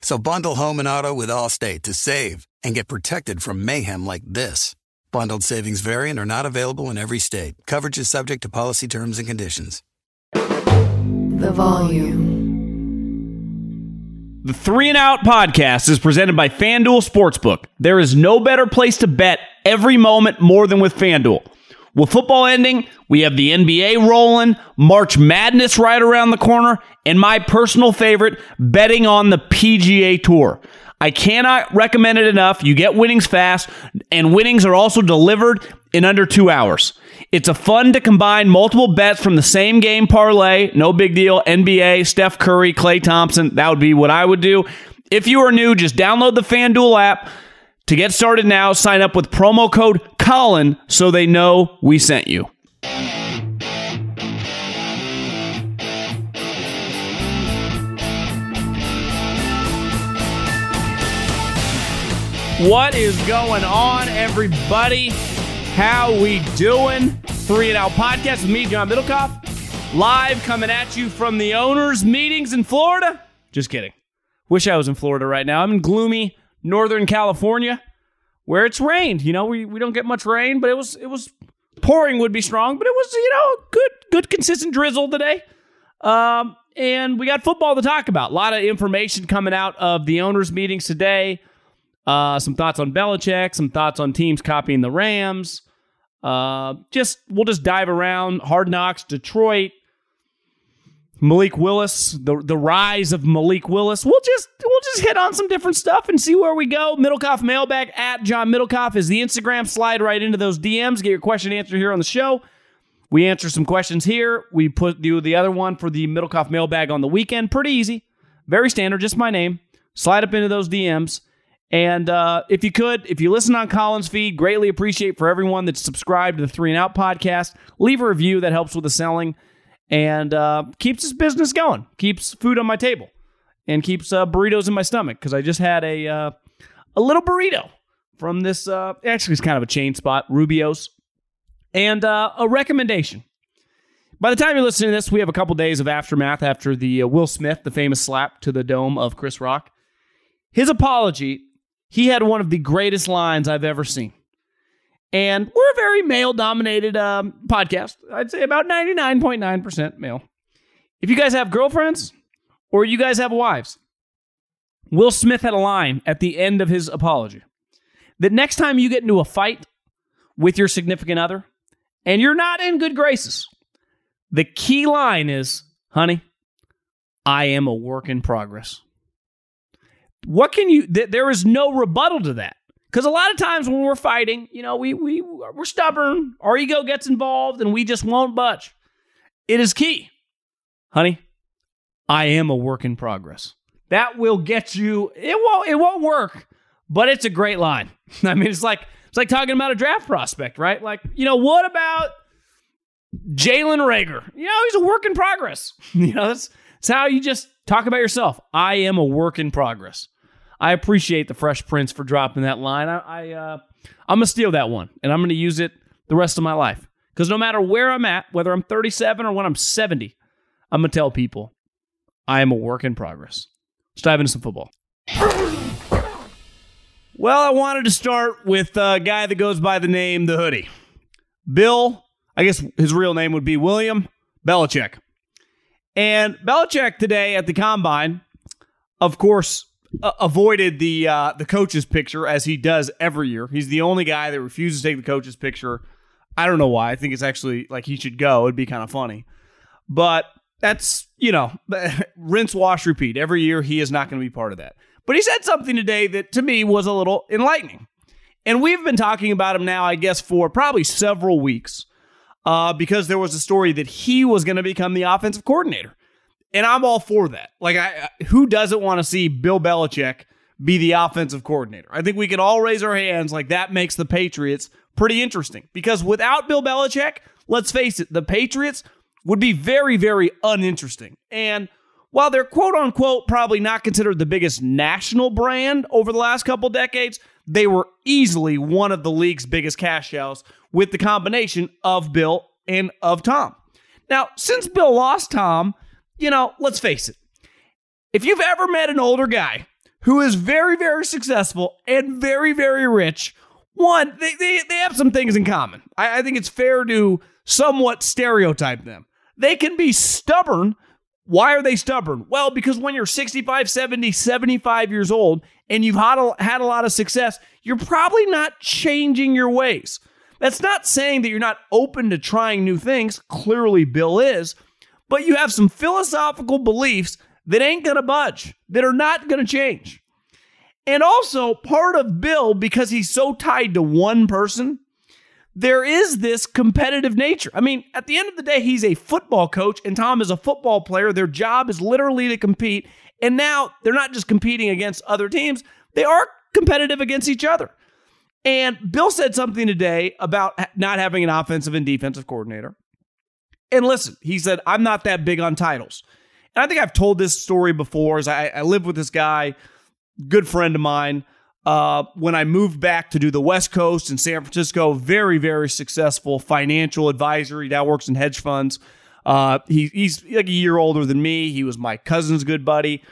So bundle home and auto with Allstate to save and get protected from mayhem like this. Bundled savings variant are not available in every state. Coverage is subject to policy terms and conditions. The volume. The Three and Out podcast is presented by FanDuel Sportsbook. There is no better place to bet every moment more than with FanDuel. With football ending, we have the NBA rolling, March Madness right around the corner, and my personal favorite, betting on the PGA Tour. I cannot recommend it enough. You get winnings fast, and winnings are also delivered in under two hours. It's a fun to combine multiple bets from the same game parlay. No big deal. NBA, Steph Curry, Klay Thompson. That would be what I would do. If you are new, just download the FanDuel app. To get started now, sign up with promo code Colin so they know we sent you. What is going on, everybody? How we doing? Three and Out podcast with me, John Middlekauff, live coming at you from the owners' meetings in Florida. Just kidding. Wish I was in Florida right now. I'm in gloomy Northern California, where it's rained. You know, we, we don't get much rain, but it was it was pouring would be strong, but it was you know good good consistent drizzle today. Um, and we got football to talk about. A lot of information coming out of the owners' meetings today. Uh, some thoughts on Belichick, some thoughts on teams copying the Rams. Uh, just we'll just dive around Hard Knocks, Detroit, Malik Willis, the the rise of Malik Willis. We'll just we'll just hit on some different stuff and see where we go. Middlekauff mailbag at John Middlekauff is the Instagram. Slide right into those DMs. Get your question answered here on the show. We answer some questions here. We put do the other one for the Middlekauff mailbag on the weekend. Pretty easy, very standard. Just my name. Slide up into those DMs. And uh, if you could, if you listen on Colin's feed, greatly appreciate for everyone that's subscribed to the Three and Out podcast. Leave a review that helps with the selling and uh, keeps his business going, keeps food on my table, and keeps uh, burritos in my stomach because I just had a uh, a little burrito from this. Uh, actually, it's kind of a chain spot, Rubio's, and uh, a recommendation. By the time you're listening to this, we have a couple days of aftermath after the Will Smith, the famous slap to the dome of Chris Rock. His apology he had one of the greatest lines I've ever seen. And we're a very male dominated um, podcast. I'd say about 99.9% male. If you guys have girlfriends or you guys have wives, Will Smith had a line at the end of his apology that next time you get into a fight with your significant other and you're not in good graces, the key line is, honey, I am a work in progress. What can you? Th- there is no rebuttal to that because a lot of times when we're fighting, you know, we we we're stubborn. Our ego gets involved, and we just won't budge. It is key, honey. I am a work in progress. That will get you. It won't. It won't work, but it's a great line. I mean, it's like it's like talking about a draft prospect, right? Like, you know, what about Jalen Reagor? You know, he's a work in progress. You know, that's that's how you just talk about yourself. I am a work in progress. I appreciate the Fresh Prince for dropping that line. I, I uh, I'm gonna steal that one, and I'm gonna use it the rest of my life. Because no matter where I'm at, whether I'm 37 or when I'm 70, I'm gonna tell people I am a work in progress. Let's dive into some football. Well, I wanted to start with a guy that goes by the name the Hoodie. Bill, I guess his real name would be William Belichick. And Belichick today at the combine, of course, avoided the uh, the coach's picture as he does every year. He's the only guy that refuses to take the coach's picture. I don't know why. I think it's actually like he should go. It'd be kind of funny. But that's, you know, rinse, wash, repeat. Every year he is not going to be part of that. But he said something today that to me was a little enlightening. And we've been talking about him now, I guess, for probably several weeks uh, because there was a story that he was going to become the offensive coordinator. And I'm all for that. Like, I, who doesn't want to see Bill Belichick be the offensive coordinator? I think we can all raise our hands. Like, that makes the Patriots pretty interesting because without Bill Belichick, let's face it, the Patriots would be very, very uninteresting. And while they're quote unquote probably not considered the biggest national brand over the last couple decades, they were easily one of the league's biggest cash cows with the combination of Bill and of Tom. Now, since Bill lost Tom, you know, let's face it. If you've ever met an older guy who is very, very successful and very, very rich, one, they, they, they have some things in common. I, I think it's fair to somewhat stereotype them. They can be stubborn. Why are they stubborn? Well, because when you're 65, 70, 75 years old and you've had a, had a lot of success, you're probably not changing your ways. That's not saying that you're not open to trying new things. Clearly, Bill is. But you have some philosophical beliefs that ain't going to budge, that are not going to change. And also, part of Bill, because he's so tied to one person, there is this competitive nature. I mean, at the end of the day, he's a football coach and Tom is a football player. Their job is literally to compete. And now they're not just competing against other teams, they are competitive against each other. And Bill said something today about not having an offensive and defensive coordinator. And listen, he said, I'm not that big on titles. And I think I've told this story before. As I, I live with this guy good friend of mine. Uh, when I moved back to do the West Coast in San Francisco, very, very successful financial advisor. He now works in hedge funds. Uh, he, he's like a year older than me. He was my cousin's good buddy,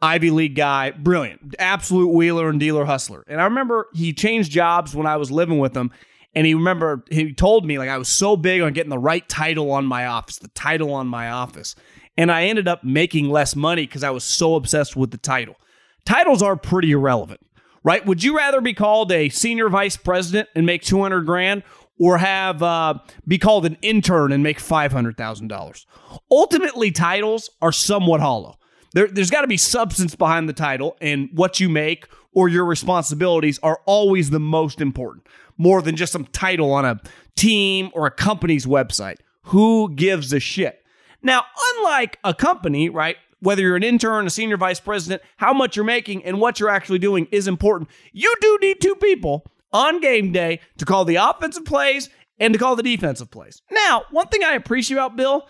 Ivy League guy, brilliant, absolute wheeler and dealer hustler. And I remember he changed jobs when I was living with him. And he remember he told me like I was so big on getting the right title on my office, the title on my office. And I ended up making less money because I was so obsessed with the title titles are pretty irrelevant, right? Would you rather be called a senior vice president and make 200 grand or have uh, be called an intern and make $500,000? Ultimately, titles are somewhat hollow. There, there's got to be substance behind the title, and what you make or your responsibilities are always the most important, more than just some title on a team or a company's website. Who gives a shit? Now, unlike a company, right? whether you're an intern, a senior vice president, how much you're making and what you're actually doing is important. You do need two people on game day to call the offensive plays and to call the defensive plays. Now, one thing I appreciate about Bill,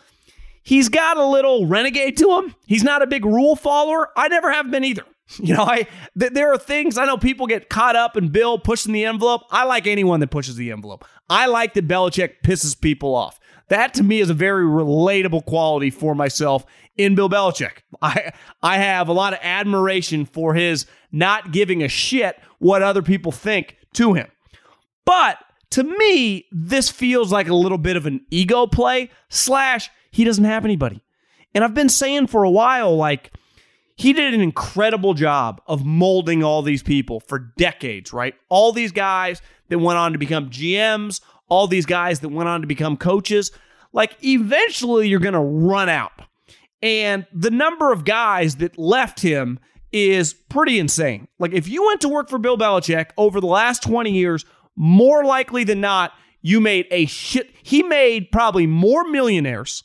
he's got a little renegade to him. He's not a big rule follower. I never have been either. You know, I th- there are things I know people get caught up in Bill pushing the envelope. I like anyone that pushes the envelope. I like that Belichick pisses people off. That to me is a very relatable quality for myself in Bill Belichick. I I have a lot of admiration for his not giving a shit what other people think to him. But to me, this feels like a little bit of an ego play, slash, he doesn't have anybody. And I've been saying for a while, like, he did an incredible job of molding all these people for decades, right? All these guys that went on to become GMs, all these guys that went on to become coaches. Like, eventually, you're going to run out. And the number of guys that left him is pretty insane. Like, if you went to work for Bill Belichick over the last 20 years, more likely than not, you made a shit. He made probably more millionaires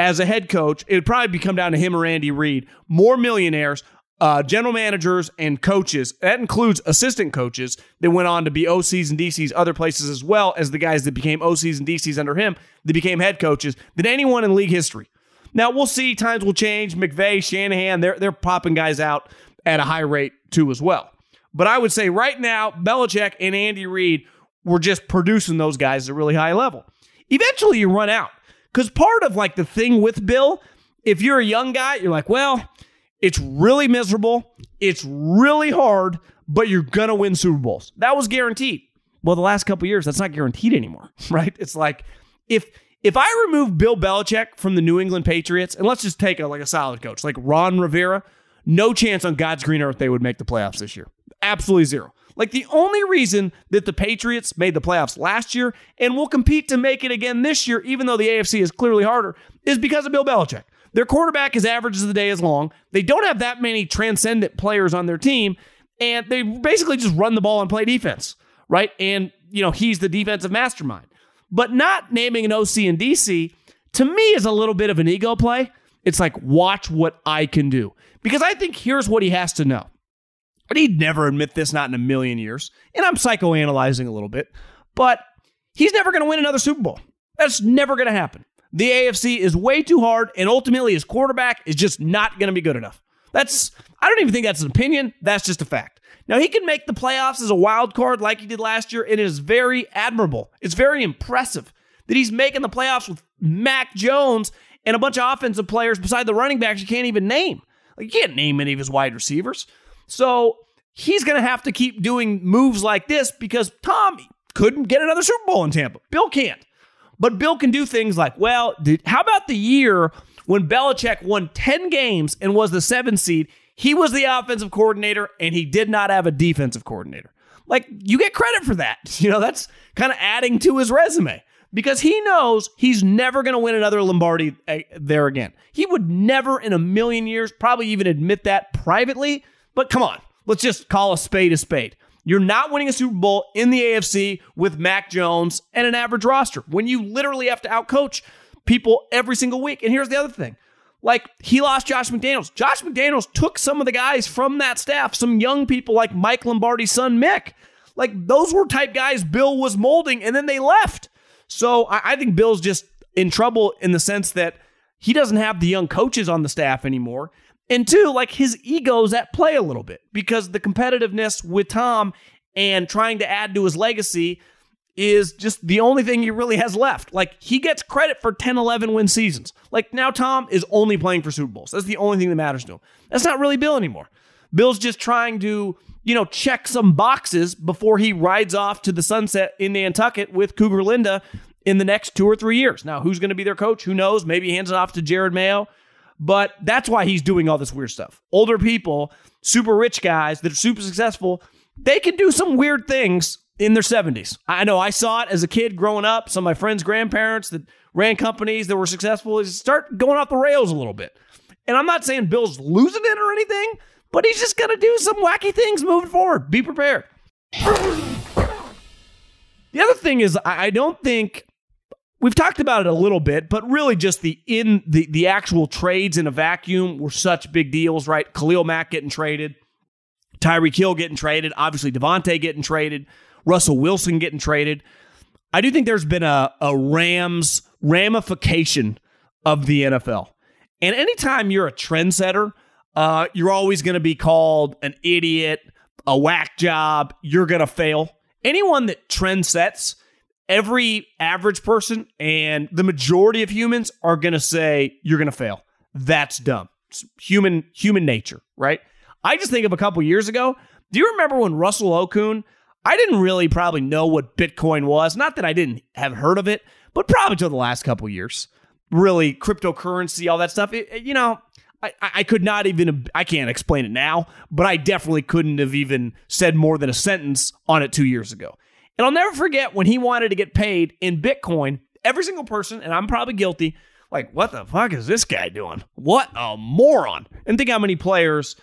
as a head coach. It would probably come down to him or Andy Reid. More millionaires, uh, general managers, and coaches. That includes assistant coaches that went on to be OCs and DCs other places as well as the guys that became OCs and DCs under him that became head coaches than anyone in league history. Now we'll see. Times will change. McVay, Shanahan, they're they're popping guys out at a high rate too as well. But I would say right now, Belichick and Andy Reid were just producing those guys at a really high level. Eventually, you run out because part of like the thing with Bill, if you're a young guy, you're like, well, it's really miserable, it's really hard, but you're gonna win Super Bowls. That was guaranteed. Well, the last couple years, that's not guaranteed anymore, right? It's like if If I remove Bill Belichick from the New England Patriots, and let's just take a like a solid coach like Ron Rivera, no chance on God's green earth they would make the playoffs this year. Absolutely zero. Like the only reason that the Patriots made the playoffs last year and will compete to make it again this year, even though the AFC is clearly harder, is because of Bill Belichick. Their quarterback is average as the day is long. They don't have that many transcendent players on their team, and they basically just run the ball and play defense, right? And, you know, he's the defensive mastermind. But not naming an OC and DC, to me, is a little bit of an ego play. It's like, watch what I can do. Because I think here's what he has to know. But he'd never admit this, not in a million years. And I'm psychoanalyzing a little bit, but he's never going to win another Super Bowl. That's never going to happen. The AFC is way too hard, and ultimately, his quarterback is just not going to be good enough. That's, I don't even think that's an opinion. That's just a fact. Now, he can make the playoffs as a wild card like he did last year, and it is very admirable. It's very impressive that he's making the playoffs with Mac Jones and a bunch of offensive players beside the running backs you can't even name. Like, you can't name any of his wide receivers. So he's going to have to keep doing moves like this because Tom couldn't get another Super Bowl in Tampa. Bill can't. But Bill can do things like, well, did, how about the year when Belichick won 10 games and was the seven seed? He was the offensive coordinator and he did not have a defensive coordinator. Like, you get credit for that. You know, that's kind of adding to his resume because he knows he's never going to win another Lombardi eh, there again. He would never in a million years probably even admit that privately, but come on, let's just call a spade a spade. You're not winning a Super Bowl in the AFC with Mac Jones and an average roster when you literally have to outcoach people every single week. And here's the other thing. Like he lost Josh McDaniels. Josh McDaniels took some of the guys from that staff, some young people like Mike Lombardi's son Mick. Like those were type guys Bill was molding, and then they left. So I, I think Bill's just in trouble in the sense that he doesn't have the young coaches on the staff anymore. And two, like his ego's at play a little bit because the competitiveness with Tom and trying to add to his legacy is just the only thing he really has left. Like he gets credit for 10, 11 win seasons. Like now Tom is only playing for Super Bowls. That's the only thing that matters to him. That's not really Bill anymore. Bill's just trying to, you know, check some boxes before he rides off to the sunset in Nantucket with Cougar Linda in the next two or three years. Now, who's going to be their coach? Who knows? Maybe he hands it off to Jerod Mayo. But that's why he's doing all this weird stuff. Older people, super rich guys that are super successful, they can do some weird things in their 70s. I know I saw it as a kid growing up. Some of my friends' grandparents that ran companies that were successful start going off the rails a little bit. And I'm not saying Bill's losing it or anything, but he's just going to do some wacky things moving forward. Be prepared. The other thing is, I don't think We've talked about it a little bit, but really just the in the the actual trades in a vacuum were such big deals, right? Khalil Mack getting traded, Tyreek Hill getting traded, obviously Davante getting traded, Russell Wilson getting traded. I do think there's been a, a Rams ramification of the NFL. And anytime you're a trendsetter, uh, you're always going to be called an idiot, a whack job. You're going to fail. Anyone that trend sets every average person and the majority of humans are going to say you're going to fail. That's dumb. It's human human nature, right? I just think of a couple years ago. Do you remember when Russell Okung? I didn't really probably know what Bitcoin was. Not that I didn't have heard of it, but probably till the last couple years. Really, cryptocurrency, all that stuff. It, it, you know, I, I could not even, I can't explain it now, but I definitely couldn't have even said more than a sentence on it two years ago. And I'll never forget when he wanted to get paid in Bitcoin, every single person, and I'm probably guilty, like, what the fuck is this guy doing? What a moron. And think how many players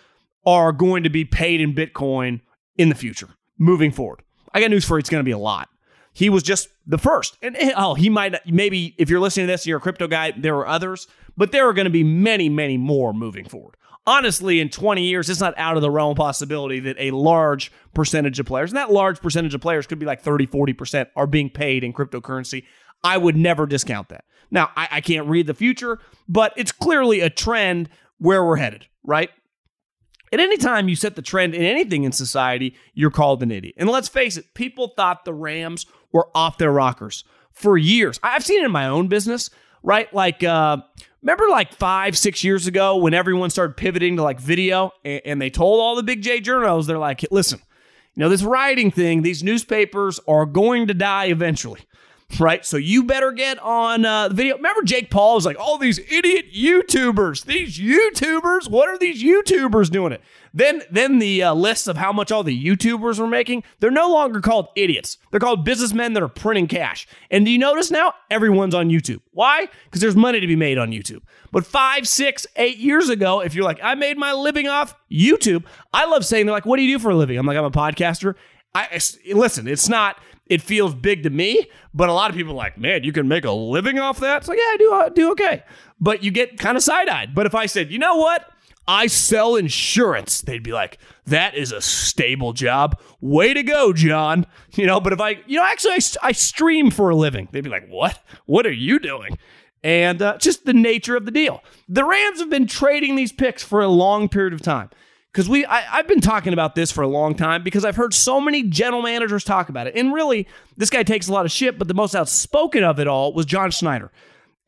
are going to be paid in Bitcoin in the future, moving forward. I got news for you, it's going to be a lot. He was just the first. And eh, oh, he might, maybe if you're listening to this, you're a crypto guy, there are others, but there are going to be many, many more moving forward honestly, in 20 years, it's not out of the realm possibility that a large percentage of players, and that large percentage of players could be like 30, 40%, are being paid in cryptocurrency. I would never discount that. Now, I, I can't read the future, but it's clearly a trend where we're headed, right? At any time you set the trend in anything in society, you're called an idiot. And let's face it, people thought the Rams were off their rockers for years. I've seen it in my own business, right? Like, uh, Remember, like five, six years ago, when everyone started pivoting to like video, and, and they told all the big J journals, they're like, listen, you know, this writing thing, these newspapers are going to die eventually. Right? So you better get on uh, the video. Remember, Jake Paul was like, all these idiot YouTubers, these YouTubers, what are these YouTubers doing it? Then, then the uh, list of how much all the YouTubers were making, they're no longer called idiots. They're called businessmen that are printing cash. And do you notice now? Everyone's on YouTube. Why? Because there's money to be made on YouTube. But five, six, eight years ago, if you're like, I made my living off YouTube, I love saying, they're like, what do you do for a living? I'm like, I'm a podcaster. I listen, it's not it feels big to me, but a lot of people are like, man, you can make a living off that. It's like, yeah, I do, I do okay. But you get kind of side eyed. But if I said, you know what? I sell insurance, they'd be like, that is a stable job. Way to go, John. You know, but if I, you know, actually, I, I stream for a living, they'd be like, what? What are you doing? And uh, just the nature of the deal. The Rams have been trading these picks for a long period of time because we I, have been talking about this for a long time because I've heard so many general managers talk about it. And really, this guy takes a lot of shit, but the most outspoken of it all was John Schneider.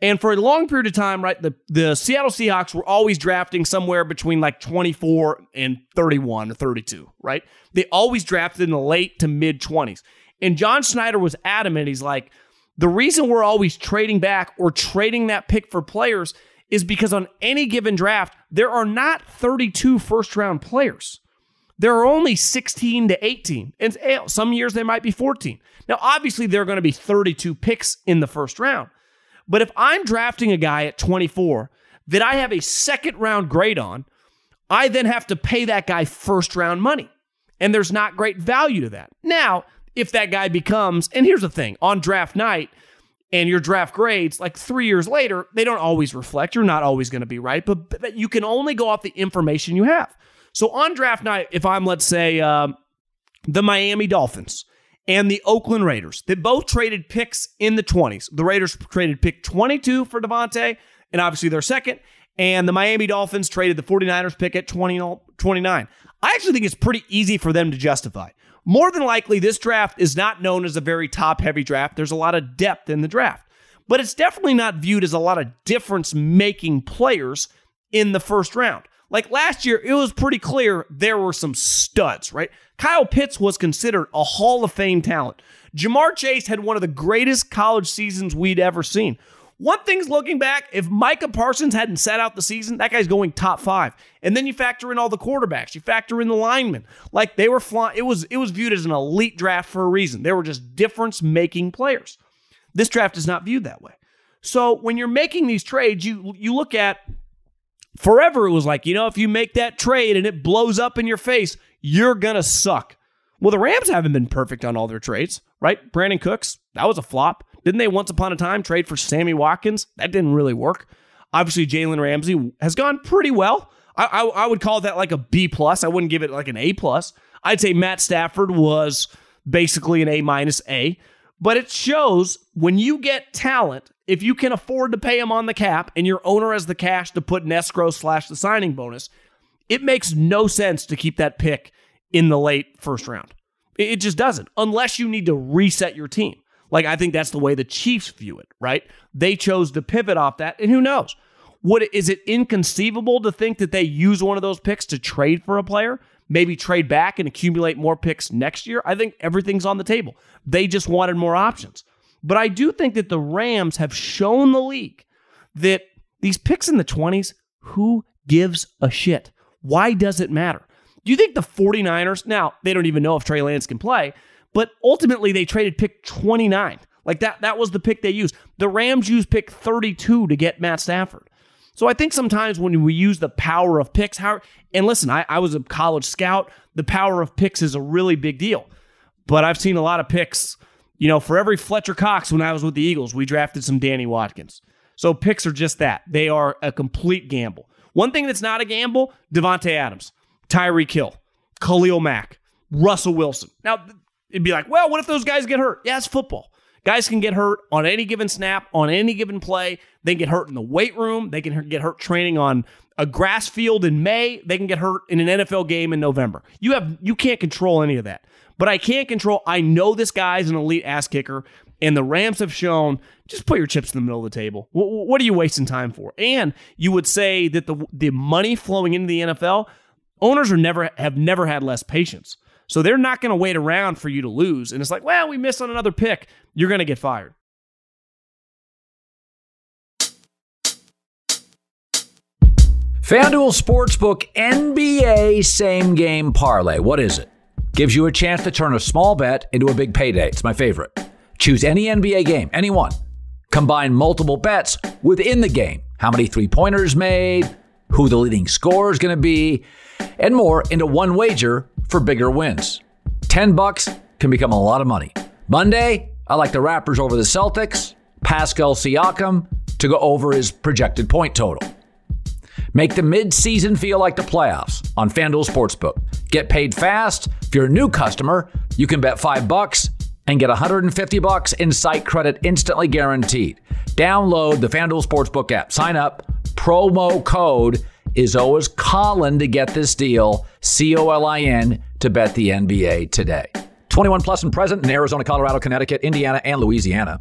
And for a long period of time, right, the, the Seattle Seahawks were always drafting somewhere between like 24 and 31 or 32, right? They always drafted in the late to mid 20s. And John Schneider was adamant. He's like, the reason we're always trading back or trading that pick for players is because on any given draft, there are not 32 first round players. There are only 16 to 18. And eh, some years there might be 14. Now, obviously, there are going to be 32 picks in the first round. But if I'm drafting a guy at 24 that I have a second round grade on, I then have to pay that guy first round money. And there's not great value to that. Now, if that guy becomes, and here's the thing on draft night, and your draft grades, like three years later, they don't always reflect. You're not always going to be right, but, but, you can only go off the information you have. So on draft night, if I'm, let's say, um, the Miami Dolphins and the Oakland Raiders, they both traded picks in the 20s. The Raiders traded pick 22 for Davante, and obviously they're second. And the Miami Dolphins traded the 49ers pick at 20, 29. I actually think it's pretty easy for them to justify. More than likely, this draft is not known as a very top heavy draft. There's a lot of depth in the draft, but it's definitely not viewed as a lot of difference making players in the first round. Like last year, it was pretty clear there were some studs, right? Kyle Pitts was considered a Hall of Fame talent. Ja'Marr Chase had one of the greatest college seasons we'd ever seen. One thing's looking back, if Micah Parsons hadn't sat out the season, that guy's going top five. And then you factor in all the quarterbacks, you factor in the linemen. Like they were flying, it was it was viewed as an elite draft for a reason. They were just difference-making players. This draft is not viewed that way. So when you're making these trades, you you look at forever it was like, you know, if you make that trade and it blows up in your face, you're gonna suck. Well, the Rams haven't been perfect on all their trades, right? Brandin Cooks, that was a flop. Didn't they once upon a time trade for Sammy Watkins? That didn't really work. Obviously, Jalen Ramsey has gone pretty well. I, I, I would call that like a B plus. I wouldn't give it like an A plus. I'd say Matt Stafford was basically an A minus A. But it shows when you get talent, if you can afford to pay him on the cap and your owner has the cash to put in escrow slash the signing bonus, it makes no sense to keep that pick in the late first round. It just doesn't, unless you need to reset your team. Like, I think that's the way the Chiefs view it, right? They chose to pivot off that, and who knows? What is it inconceivable to think that they use one of those picks to trade for a player? Maybe trade back and accumulate more picks next year? I think everything's on the table. They just wanted more options. But I do think that the Rams have shown the league that these picks in the 20s, who gives a shit? Why does it matter? Do you think the 49ers, now they don't even know if Trey Lance can play, but ultimately, they traded pick 29. Like that, that was the pick they used. The Rams used pick 32 to get Matt Stafford. So I think sometimes when we use the power of picks, how and listen, I, I was a college scout. The power of picks is a really big deal. But I've seen a lot of picks. You know, for every Fletcher Cox when I was with the Eagles, we drafted some Danny Watkins. So picks are just that. They are a complete gamble. One thing that's not a gamble, Davante Adams, Tyreek Hill, Khalil Mack, Russell Wilson. Now, It'd be like, well, what if those guys get hurt? Yeah, it's football. Guys can get hurt on any given snap, on any given play. They can get hurt in the weight room. They can get hurt training on a grass field in May. They can get hurt in an NFL game in November. You have you can't control any of that. But I can't control. I know this guy's an elite ass kicker, and the Rams have shown. Just put your chips in the middle of the table. What, what are you wasting time for? And you would say that the the money flowing into the NFL, owners are never have never had less patience. So they're not going to wait around for you to lose. And it's like, well, we missed on another pick. You're going to get fired. FanDuel Sportsbook NBA same game parlay. What is it? Gives you a chance to turn a small bet into a big payday. It's my favorite. Choose any NBA game, any one. Combine multiple bets within the game. How many three pointers made, who the leading scorer is going to be, and more into one wager for bigger wins. 10 bucks can become a lot of money. Monday, I like the Raptors over the Celtics, Pascal Siakam to go over his projected point total. Make the mid-season feel like the playoffs on FanDuel Sportsbook. Get paid fast. If you're a new customer, you can bet 5 bucks and get 150 bucks in site credit instantly guaranteed. Download the FanDuel Sportsbook app. Sign up. Promo code is always Colin to get this deal. C O L I N to bet the NBA today. 21 plus and present in Arizona, Colorado, Connecticut, Indiana, and Louisiana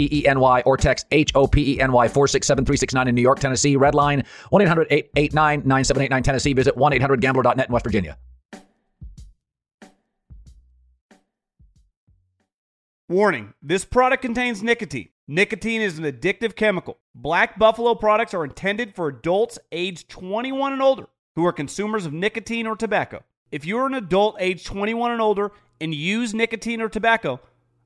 P E N Y or text H O P E N Y 467 in New York, Tennessee. Red line 1 800 889 9789 Tennessee. Visit 1 800 gambler.net in West Virginia. Warning this product contains nicotine. Nicotine is an addictive chemical. Black Buffalo products are intended for adults age 21 and older who are consumers of nicotine or tobacco. If you're an adult age 21 and older and use nicotine or tobacco,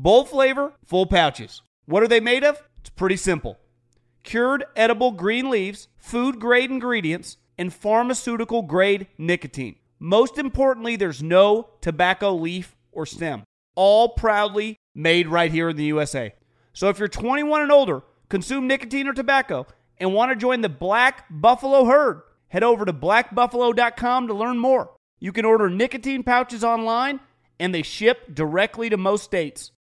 Bold flavor, full pouches. What are they made of? It's pretty simple cured edible green leaves, food grade ingredients, and pharmaceutical grade nicotine. Most importantly, there's no tobacco leaf or stem. All proudly made right here in the USA. So if you're 21 and older, consume nicotine or tobacco, and want to join the Black Buffalo herd, head over to blackbuffalo.com to learn more. You can order nicotine pouches online, and they ship directly to most states.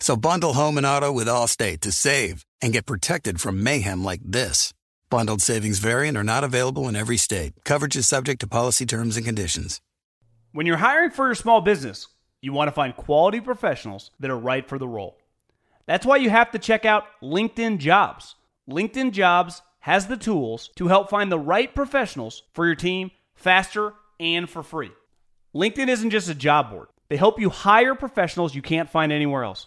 So bundle home and auto with Allstate to save and get protected from mayhem like this. Bundled savings variant are not available in every state. Coverage is subject to policy terms and conditions. When you're hiring for your small business, you want to find quality professionals that are right for the role. That's why you have to check out LinkedIn Jobs. LinkedIn Jobs has the tools to help find the right professionals for your team faster and for free. LinkedIn isn't just a job board, they help you hire professionals you can't find anywhere else.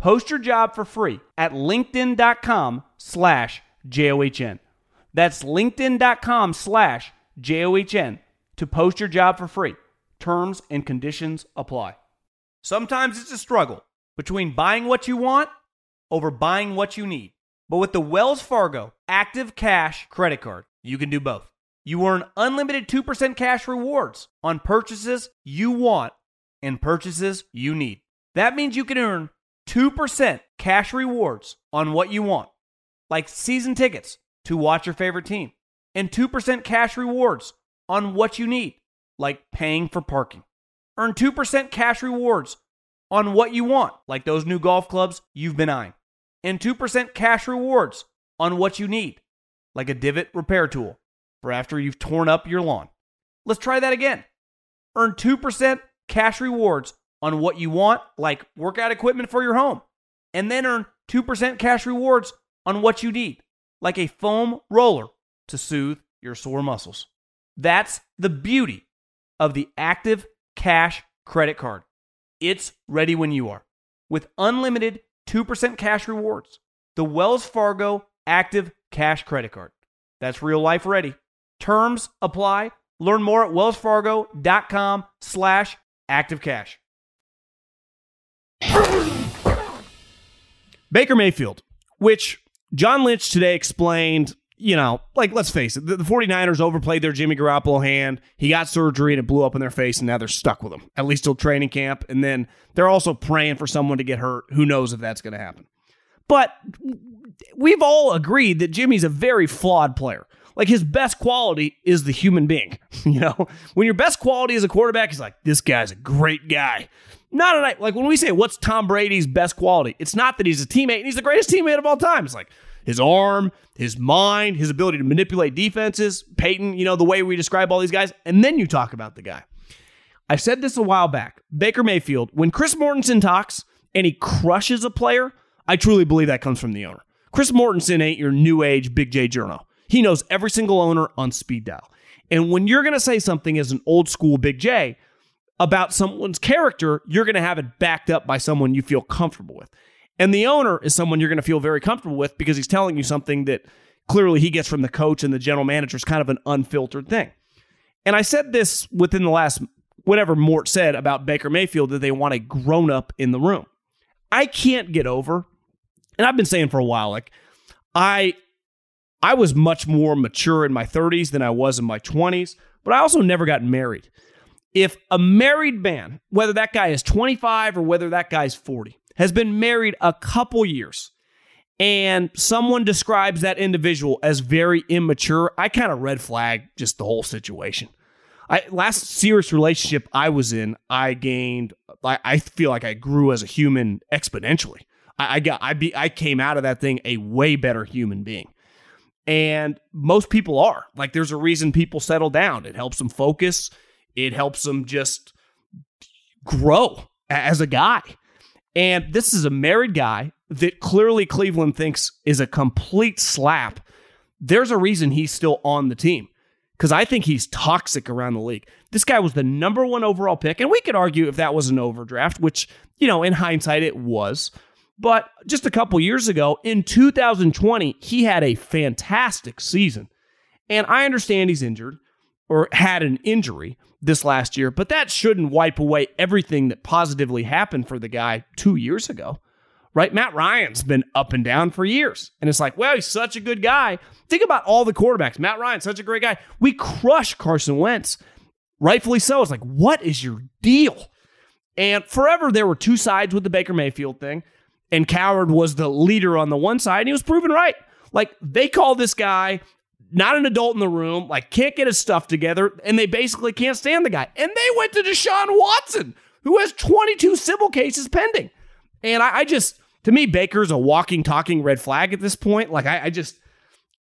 Post your job for free at linkedin.com slash J-O-H-N. That's linkedin.com slash J-O-H-N to post your job for free. Terms and conditions apply. Sometimes it's a struggle between buying what you want over buying what you need. But with the Wells Fargo Active Cash credit card, you can do both. You earn unlimited 2% cash rewards on purchases you want and purchases you need. That means you can earn 2% cash rewards on what you want, like season tickets to watch your favorite team, and 2% cash rewards on what you need, like paying for parking. Earn 2% cash rewards on what you want, like those new golf clubs you've been eyeing, and 2% cash rewards on what you need, like a divot repair tool for after you've torn up your lawn. Let's try that again. Earn 2% cash rewards on what you want, like workout equipment for your home, and then earn 2% cash rewards on what you need, like a foam roller to soothe your sore muscles. That's the beauty of the Active Cash credit card. It's ready when you are. With unlimited 2% cash rewards, the Wells Fargo Active Cash credit card. That's real life ready. Terms apply. Learn more at wellsfargo.com slash activecash. Baker Mayfield, which John Lynch today explained, you know, like let's face it, the, the 49ers overplayed their Jimmy Garoppolo hand. He got surgery and it blew up in their face, and now they're stuck with him, at least till training camp. And then they're also praying for someone to get hurt. Who knows if that's going to happen. But we've all agreed that Jimmy's a very flawed player. Like his best quality is the human being. You know, when your best quality is a quarterback he's like, this guy's a great guy. Not a, like when we say what's Tom Brady's best quality, it's not that he's a teammate and he's the greatest teammate of all time. It's like his arm, his mind, his ability to manipulate defenses, Peyton, you know, the way we describe all these guys. And then you talk about the guy. I said this a while back. Baker Mayfield, when Chris Mortensen talks and he crushes a player, I truly believe that comes from the owner. Chris Mortensen ain't your new age Big J Journo. He knows every single owner on speed dial. And when you're going to say something as an old school Big J about someone's character, you're going to have it backed up by someone you feel comfortable with. And the owner is someone you're going to feel very comfortable with because he's telling you something that clearly he gets from the coach and the general manager is kind of an unfiltered thing. And I said this within the last, whatever Mort said about Baker Mayfield, that they want a grown up in the room. I can't get over, and I've been saying for a while, like, I I was much more mature in my 30s than I was in my 20s, but I also never got married. If a married man, whether that guy is 25 or whether that guy's 40, has been married a couple years and someone describes that individual as very immature, I kind of red flag just the whole situation. I last serious relationship I was in, I gained I, I feel like I grew as a human exponentially. I, I got I be I came out of that thing a way better human being. And most people are. Like, there's a reason people settle down. It helps them focus, it helps him just grow as a guy. And this is a married guy that clearly Cleveland thinks is a complete slap. There's a reason he's still on the team because I think he's toxic around the league. This guy was the number one overall pick, and we could argue if that was an overdraft, which, you know, in hindsight, it was. But just a couple years ago, in 2020, he had a fantastic season. And I understand he's injured or had an injury this last year, but that shouldn't wipe away everything that positively happened for the guy two years ago, right? Matt Ryan's been up and down for years. And it's like, well, he's such a good guy. Think about all the quarterbacks. Matt Ryan, such a great guy. We crush Carson Wentz, rightfully so. It's like, what is your deal? And forever, there were two sides with the Baker Mayfield thing and Cowherd was the leader on the one side, and he was proven right. Like they call this guy not an adult in the room, like can't get his stuff together, and they basically can't stand the guy. And they went to Deshaun Watson, who has 22 civil cases pending. And I, I just, to me, Baker's a walking, talking red flag at this point. Like I, I just,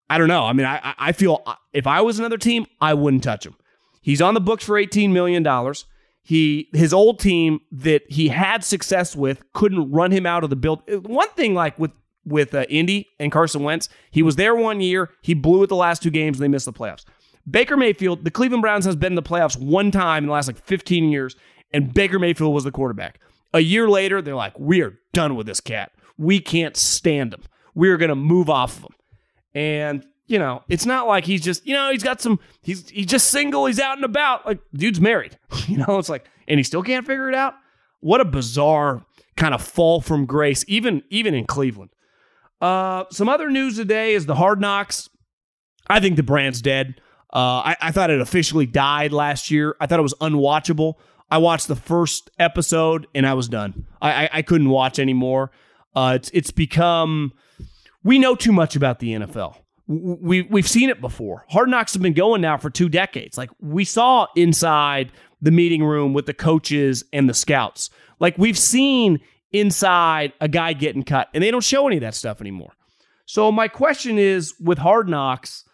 I don't know. I mean, I, I feel if I was another team, I wouldn't touch him. He's on the books for $18 million. He his old team that he had success with couldn't run him out of the build. One thing like with with uh, Indy and Carson Wentz, he was there one year, he blew it the last two games, and they missed the playoffs. Baker Mayfield, the Cleveland Browns has been in the playoffs one time in the last like 15 years, and Baker Mayfield was the quarterback. A year later, they're like, we are done with this cat. We can't stand him. We're gonna move off of him. And you know, it's not like he's just, you know, he's got some, he's he's just single, he's out and about. Like, dude's married. You know, it's like, and he still can't figure it out. What a bizarre kind of fall from grace, even even in Cleveland. Uh, some other news today is the Hard Knocks. I think the brand's dead. Uh, I, I thought it officially died last year. I thought it was unwatchable. I watched the first episode and I was done. I I, I couldn't watch anymore. Uh, it's it's become we know too much about the NFL we we've seen it before. Hard Knocks have been going now for two decades. Like we saw inside the meeting room with the coaches and the scouts. Like we've seen inside a guy getting cut, and they don't show any of that stuff anymore. So my question is with Hard Knocks,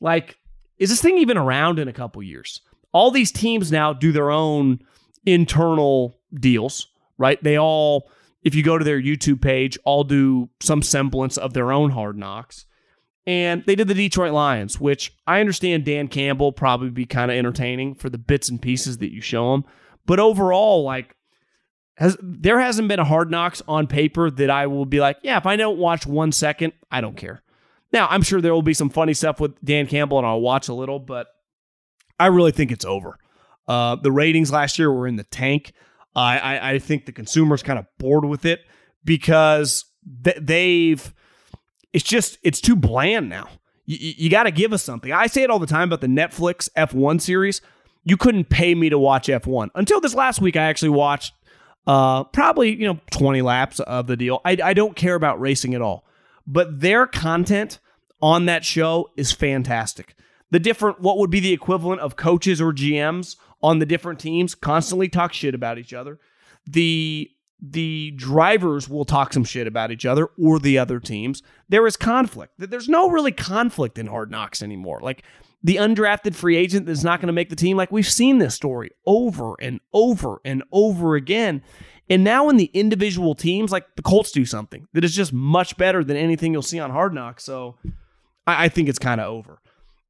like, is this thing even around in a couple years? All these teams now do their own internal deals, right? They all, if you go to their YouTube page, all do some semblance of their own Hard Knocks. And they did the Detroit Lions, which I understand Dan Campbell probably be kind of entertaining for the bits and pieces that you show him. But overall, like, has there hasn't been a hard knocks on paper that I will be like, yeah, if I don't watch one second, I don't care. Now, I'm sure there will be some funny stuff with Dan Campbell and I'll watch a little, but I really think it's over. Uh, the ratings last year were in the tank. I, I, I think the consumer's kind of bored with it because th- they've it's just it's too bland now. You, you got to give us something. I say it all the time about the Netflix F1 series. You couldn't pay me to watch F1 until this last week. I actually watched uh, probably you know 20 laps of the deal. I, I don't care about racing at all, but their content on that show is fantastic. The different what would be the equivalent of coaches or GMs on the different teams constantly talk shit about each other. The the drivers will talk some shit about each other or the other teams. There is conflict. There's no really conflict in Hard Knocks anymore. Like the undrafted free agent that's not going to make the team. Like we've seen this story over and over and over again. And now in the individual teams, like the Colts do something that is just much better than anything you'll see on Hard Knocks. So I, I think it's kind of over.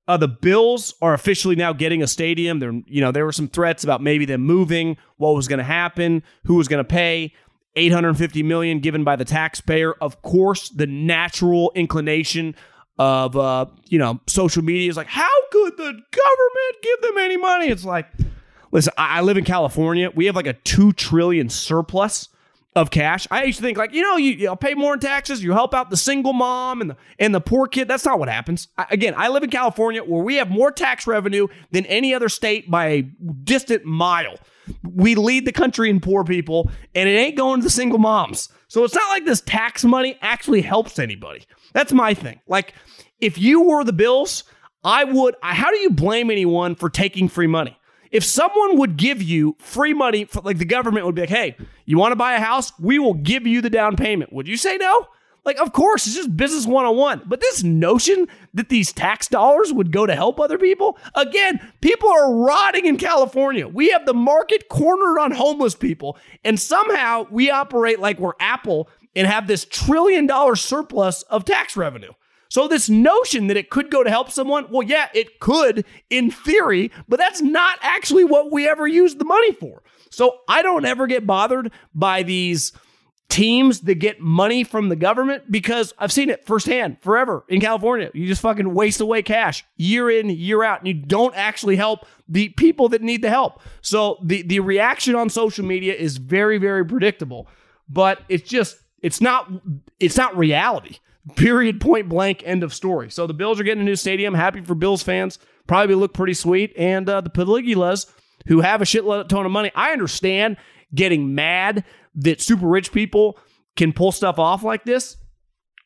Uh, the Bills are officially now getting a stadium. There, you know, there were some threats about maybe them moving, what was going to happen, who was going to pay. 850 million given by the taxpayer. Of course, the natural inclination of uh, you know, social media is like, how could the government give them any money? It's like, listen, I, I live in California. We have like a two trillion surplus of cash. I used to think like, you know, you, you pay more in taxes, you help out the single mom and the and the poor kid. That's not what happens. I, again, I live in California where we have more tax revenue than any other state by a distant mile. We lead the country in poor people, and it ain't going to the single moms. So it's not like this tax money actually helps anybody. That's my thing. Like, if you were the Bills, I would. How do you blame anyone for taking free money? If someone would give you free money, for, like the government would be like, hey, you want to buy a house? We will give you the down payment. Would you say no? Like, of course, it's just business 101. But this notion that these tax dollars would go to help other people, again, people are rotting in California. We have the market cornered on homeless people, and somehow we operate like we're Apple and have this trillion dollar surplus of tax revenue. So, this notion that it could go to help someone, well, yeah, it could in theory, but that's not actually what we ever use the money for. So, I don't ever get bothered by these teams that get money from the government because I've seen it firsthand forever in California. You just fucking waste away cash year in, year out, and you don't actually help the people that need the help. So, the, the reaction on social media is very, very predictable, but it's just, it's not, it's not reality. Period, point blank, end of story. So the Bills are getting a new stadium. Happy for Bills fans. Probably look pretty sweet. And uh, the Pegulas, who have a shitload ton of money, I understand getting mad that super rich people can pull stuff off like this,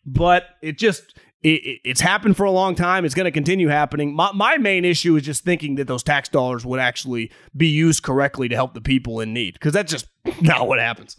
but it just it, it's happened for a long time. It's going to continue happening. My, my main issue is just thinking that those tax dollars would actually be used correctly to help the people in need, because that's just not what happens.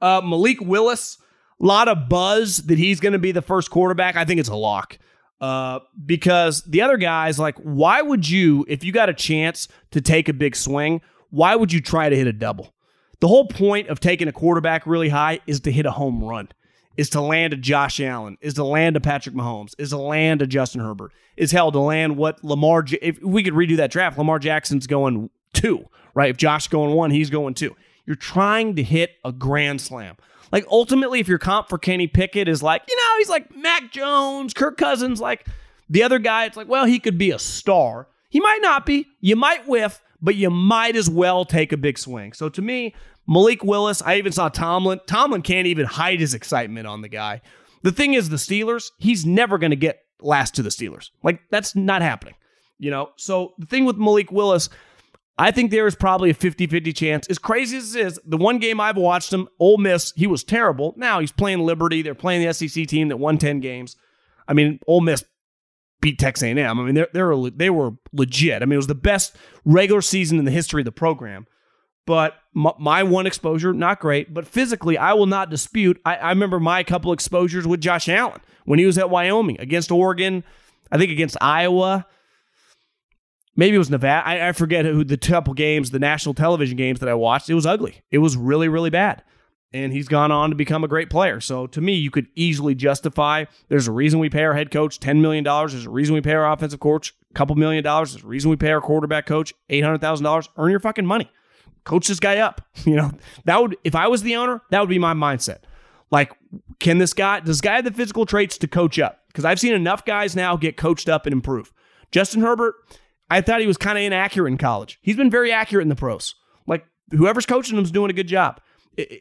Uh, Malik Willis a lot of buzz that he's going to be the first quarterback. I think it's a lock. Uh, because the other guys, like, why would you, if you got a chance to take a big swing, why would you try to hit a double? The whole point of taking a quarterback really high is to hit a home run, is to land a Josh Allen, is to land a Patrick Mahomes, is to land a Justin Herbert, is hell to land what Lamar. If we could redo that draft, Lamar Jackson's going two, right? If Josh's going one, he's going two. You're trying to hit a grand slam. Like ultimately, if your comp for Kenny Pickett is like, you know, he's like Mac Jones, Kirk Cousins, like the other guy, it's like, well, he could be a star. He might not be. You might whiff, but you might as well take a big swing. So to me, Malik Willis, I even saw Tomlin. Tomlin can't even hide his excitement on the guy. The thing is, the Steelers, he's never going to get last to the Steelers. Like, that's not happening. You know, so the thing with Malik Willis, I think there is probably a 50 50 chance. As crazy as it is, the one game I've watched him, Ole Miss, he was terrible. Now he's playing Liberty. They're playing the SEC team that won 10 games. I mean, Ole Miss beat Texas A&M. I mean, they they were they were legit. I mean, it was the best regular season in the history of the program. But my, my one exposure, not great. But physically, I will not dispute. I, I remember my couple exposures with Josh Allen when he was at Wyoming against Oregon. I think against Iowa. Maybe it was Nevada. I, I forget who the couple games, the national television games that I watched. It was ugly. It was really, really bad and he's gone on to become a great player. So to me, you could easily justify there's a reason we pay our head coach $10 million. There's a reason we pay our offensive coach a couple million dollars. There's a reason we pay our quarterback coach $800,000. Earn your fucking money. Coach this guy up. You know, that would, if I was the owner, that would be my mindset. Like, can this guy, does this guy have the physical traits to coach up? Because I've seen enough guys now get coached up and improve. Justin Herbert, I thought he was kind of inaccurate in college. He's been very accurate in the pros. Like, whoever's coaching him is doing a good job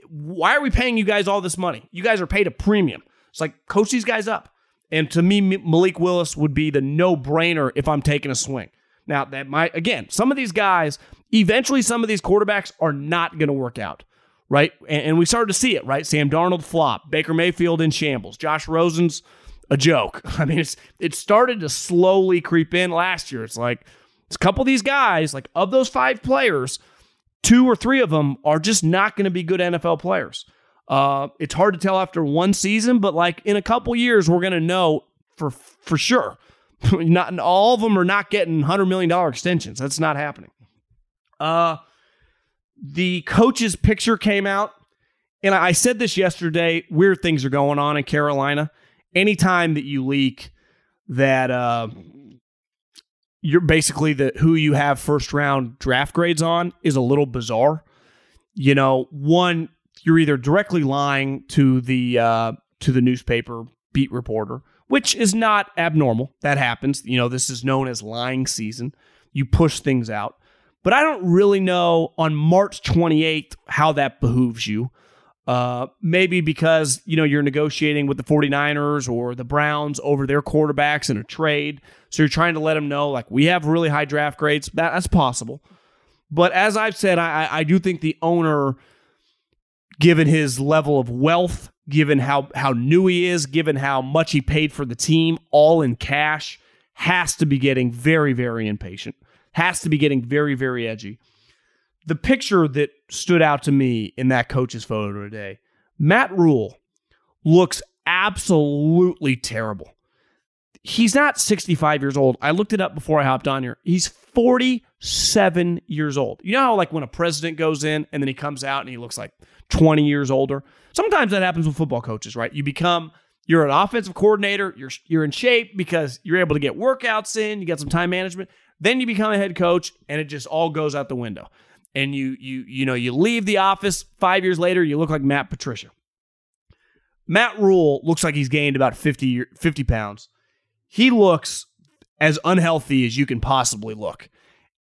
why are we paying you guys all this money? You guys are paid a premium. It's like coach these guys up. And to me, Malik Willis would be the no brainer if I'm taking a swing. Now, that might, again, some of these guys, eventually some of these quarterbacks are not going to work out, right? And, and, we started to see it, right? Sam Darnold flop, Baker Mayfield in shambles, Josh Rosen's a joke. I mean, it's it started to slowly creep in last year. It's like, it's a couple of these guys, like of those five players, two or three of them are just not going to be good NFL players. Uh, it's hard to tell after one season, but like in a couple years, we're going to know for for sure. not all of them are not getting hundred million dollar extensions. That's not happening. Uh, the coach's picture came out, and I said this yesterday. Weird things are going on in Carolina. Anytime that you leak that uh, you're basically the who you have first round draft grades on is a little bizarre. You know, one you're either directly lying to the uh, to the newspaper beat reporter, which is not abnormal. That happens. You know, this is known as lying season. You push things out. But I don't really know on March 28th how that behooves you. Uh, maybe because, you know, you're negotiating with the 49ers or the Browns over their quarterbacks in a trade. So you're trying to let them know, like, we have really high draft grades. That, that's possible. But as I've said, I, I do think the owner, given his level of wealth, given how, how new he is, given how much he paid for the team, all in cash, has to be getting very, very impatient, has to be getting very, very edgy the picture that stood out to me in that coach's photo today, Matt Rhule looks absolutely terrible. He's not 65 years old. I looked it up before I hopped on here. He's 47 years old. You know how like when a president goes in and then he comes out and he looks like 20 years older? Sometimes that happens with football coaches, right? You become you're an offensive coordinator, you're you're in shape because you're able to get workouts in, you got some time management. Then you become a head coach and it just all goes out the window and you you you know you leave the office five years later, you look like Matt Patricia. Matt Rhule looks like he's gained about 50, 50 pounds. He looks as unhealthy as you can possibly look.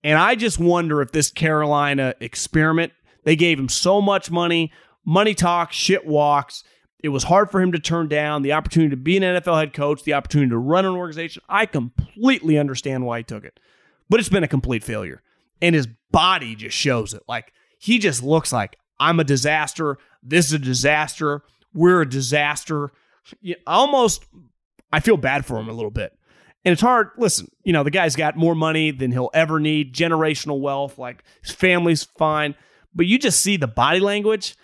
And I just wonder if this Carolina experiment, they gave him so much money, money talks, shit walks. It was hard for him to turn down the opportunity to be an NFL head coach, the opportunity to run an organization. I completely understand why he took it, but it's been a complete failure and his body just shows it. Like he just looks like I'm a disaster. This is a disaster. We're a disaster. Almost, I feel bad for him a little bit. And it's hard. Listen, you know, the guy's got more money than he'll ever need, generational wealth, like his family's fine. But you just see the body language.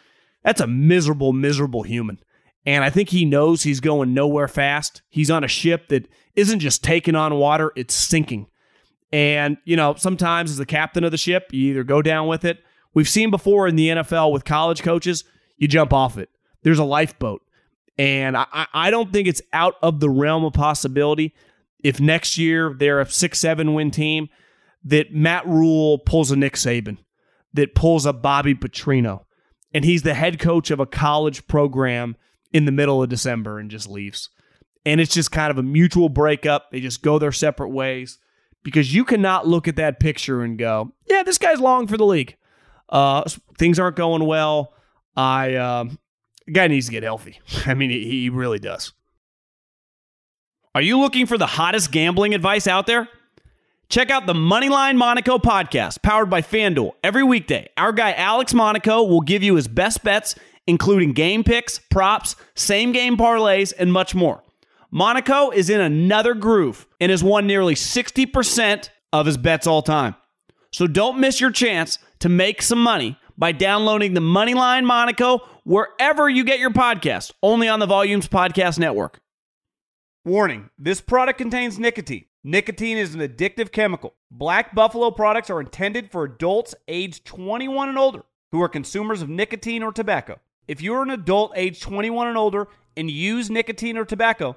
That's a miserable, miserable human. And I think he knows he's going nowhere fast. He's on a ship that isn't just taking on water, it's sinking. And, you know, sometimes as the captain of the ship, you either go down with it. We've seen before in the NFL with college coaches, you jump off it. There's a lifeboat. And I, I don't think it's out of the realm of possibility if next year they're a six, seven win team that Matt Rhule pulls a Nick Saban, that pulls a Bobby Petrino, and he's the head coach of a college program in the middle of December and just leaves. And it's just kind of a mutual breakup. They just go their separate ways because you cannot look at that picture and go, yeah, this guy's long for the league. Uh, things aren't going well. I uh, guy needs to get healthy. I mean, he, he really does. Are you looking for the hottest gambling advice out there? Check out the Moneyline Monaco podcast, powered by FanDuel. Every weekday, our guy Alex Monaco will give you his best bets, including game picks, props, same game parlays, and much more. Monaco is in another groove and has won nearly 60% of his bets all time. So don't miss your chance to make some money by downloading the Moneyline Monaco wherever you get your podcast, only on the Volumes Podcast Network. Warning this product contains nicotine. Nicotine is an addictive chemical. Black Buffalo products are intended for adults aged 21 and older who are consumers of nicotine or tobacco. If you're an adult aged 21 and older and use nicotine or tobacco,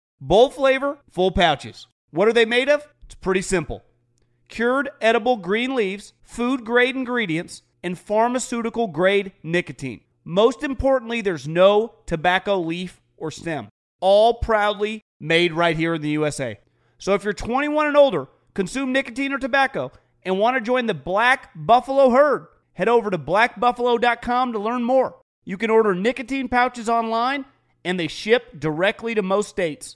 Bold flavor, full pouches. What are they made of? It's pretty simple cured edible green leaves, food grade ingredients, and pharmaceutical grade nicotine. Most importantly, there's no tobacco leaf or stem. All proudly made right here in the USA. So if you're 21 and older, consume nicotine or tobacco, and want to join the Black Buffalo herd, head over to blackbuffalo.com to learn more. You can order nicotine pouches online, and they ship directly to most states.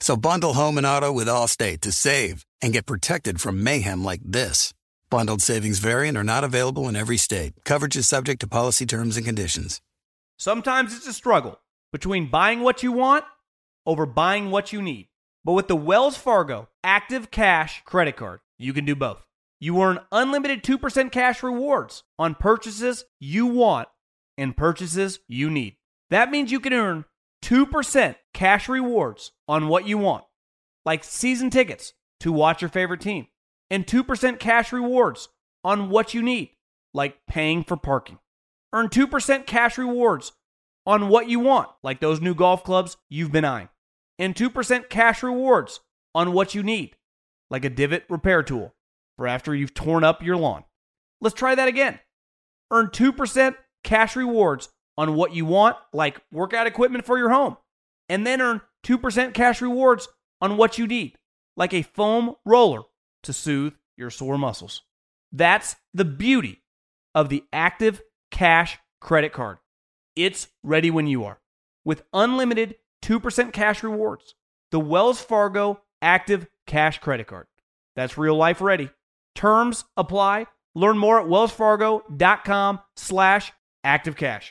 So bundle home and auto with Allstate to save and get protected from mayhem like this. Bundled savings vary and are not available in every state. Coverage is subject to policy terms and conditions. Sometimes it's a struggle between buying what you want over buying what you need. But with the Wells Fargo Active Cash credit card, you can do both. You earn unlimited 2% cash rewards on purchases you want and purchases you need. That means you can earn 2% cash rewards on what you want, like season tickets to watch your favorite team, and 2% cash rewards on what you need, like paying for parking. Earn 2% cash rewards on what you want, like those new golf clubs you've been eyeing, and 2% cash rewards on what you need, like a divot repair tool for after you've torn up your lawn. Let's try that again. Earn 2% cash rewards on what you want, like workout equipment for your home, and then earn 2% cash rewards on what you need, like a foam roller to soothe your sore muscles. That's the beauty of the Active Cash credit card. It's ready when you are. With unlimited 2% cash rewards, the Wells Fargo Active Cash credit card. That's real life ready. Terms apply. Learn more at wellsfargo.com slash activecash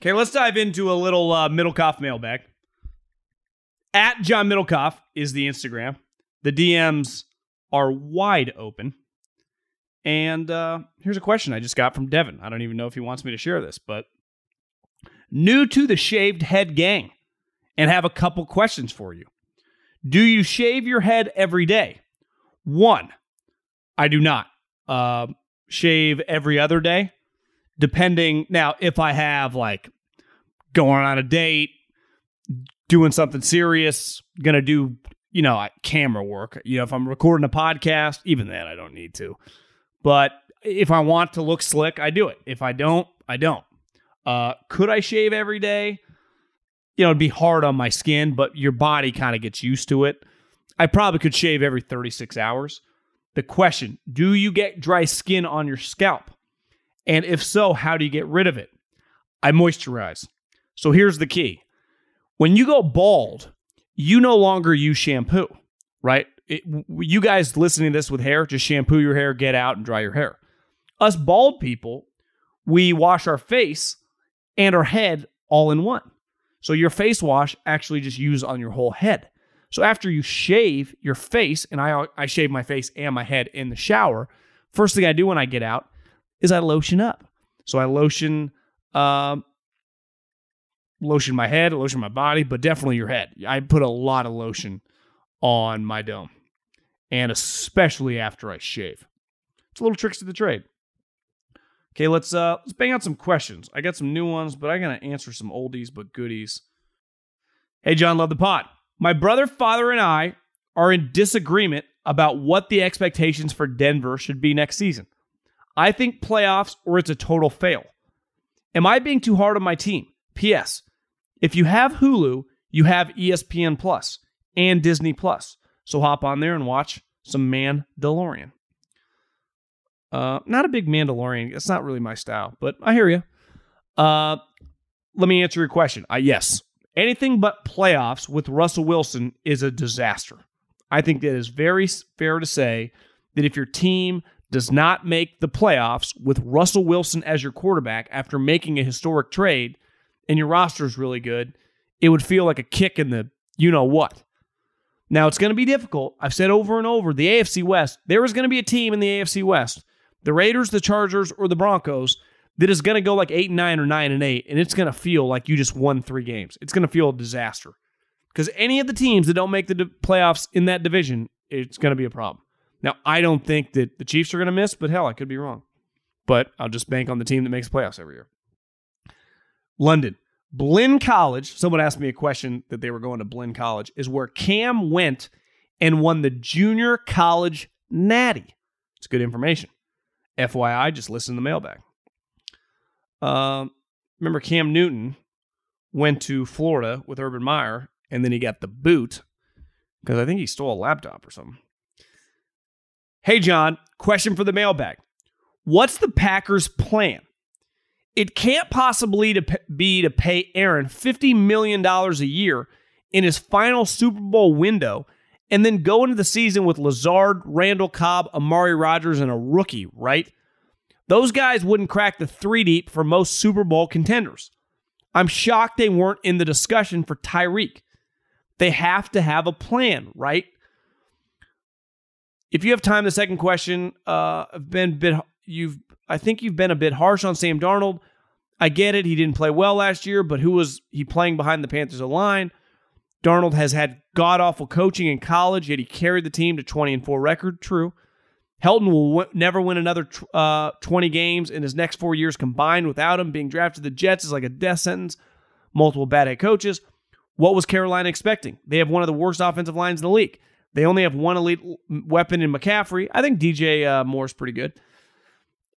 Okay, let's dive into a little uh, Middlekauff mailbag. At John Middlekauff is the Instagram. The DMs are wide open. And uh, here's a question I just got from Devin. I don't even know if he wants me to share this, but new to the shaved head gang and have a couple questions for you. Do you shave your head every day? One, I do not. Uh, shave every other day, depending. Now, if I have like going on a date, doing something serious, gonna do, you know, camera work. You know, if I'm recording a podcast, even then I don't need to. But if I want to look slick, I do it. If I don't, I don't. Uh, could I shave every day? You know, it'd be hard on my skin, but your body kind of gets used to it. I probably could shave every 36 hours. The question do you get dry skin on your scalp? And if so, how do you get rid of it? I moisturize. So here's the key when you go bald, you no longer use shampoo, right? it, you guys listening to this with hair, just shampoo your hair, get out, and dry your hair. Us bald people, we wash our face and our head all in one. So your face wash actually just use on your whole head. So after you shave your face, and I I shave my face and my head in the shower, first thing I do when I get out is I lotion up. So I lotion, uh, lotion my head, lotion my body, but definitely your head. I put a lot of lotion on my dome and especially after I shave. It's a little tricks to the trade. Okay, let's uh let's bang out some questions. I got some new ones, but I gotta answer some oldies but goodies. Hey John, love the pot. My brother, father, and I are in disagreement about what the expectations for Denver should be next season. I think playoffs or it's a total fail. Am I being too hard on my team? P.S. If you have Hulu, you have ESPN Plus and Disney Plus. So hop on there and watch some Mandalorian. Uh, not a big Mandalorian. It's not really my style, but I hear you. Uh, let me answer your question. Uh, yes, anything but playoffs with Russell Wilson is a disaster. I think that is very fair to say that if your team does not make the playoffs with Russell Wilson as your quarterback after making a historic trade and your roster is really good, it would feel like a kick in the you know what. Now, it's going to be difficult. I've said over and over the AFC West, there is going to be a team in the AFC West, the Raiders, the Chargers, or the Broncos, that is going to go like 8 and 9 or 9 and 8, and it's going to feel like you just won three games. It's going to feel a disaster. Because any of the teams that don't make the playoffs in that division, it's going to be a problem. Now, I don't think that the Chiefs are going to miss, but hell, I could be wrong. But I'll just bank on the team that makes playoffs every year. London. Blinn College, someone asked me a question that they were going to Blinn College, is where Cam went and won the junior college natty. It's good information. FYI, just listen to the mailbag. Uh, remember, Cam Newton went to Florida with Urban Meyer, and then he got the boot because I think he stole a laptop or something. Hey, John, question for the mailbag. What's the Packers' plan? It can't possibly to be to pay Aaron $50 million a year in his final Super Bowl window and then go into the season with Lazard, Randall Cobb, Amari Rodgers, and a rookie, right? Those guys wouldn't crack the three deep for most Super Bowl contenders. I'm shocked they weren't in the discussion for Tyreek. They have to have a plan, right? If you have time, the second question, uh, I've been bit, you've I think you've been a bit harsh on Sam Darnold. I get it. He didn't play well last year, but who was he playing behind the Panthers' line? Darnold has had god awful coaching in college, yet he carried the team to 20 and 4 record. True. Helton will w- never win another uh, 20 games in his next four years combined without him. Being drafted to the Jets is like a death sentence. Multiple bad head coaches. What was Carolina expecting? They have one of the worst offensive lines in the league. They only have one elite weapon in McCaffrey. I think DJ uh, Moore's pretty good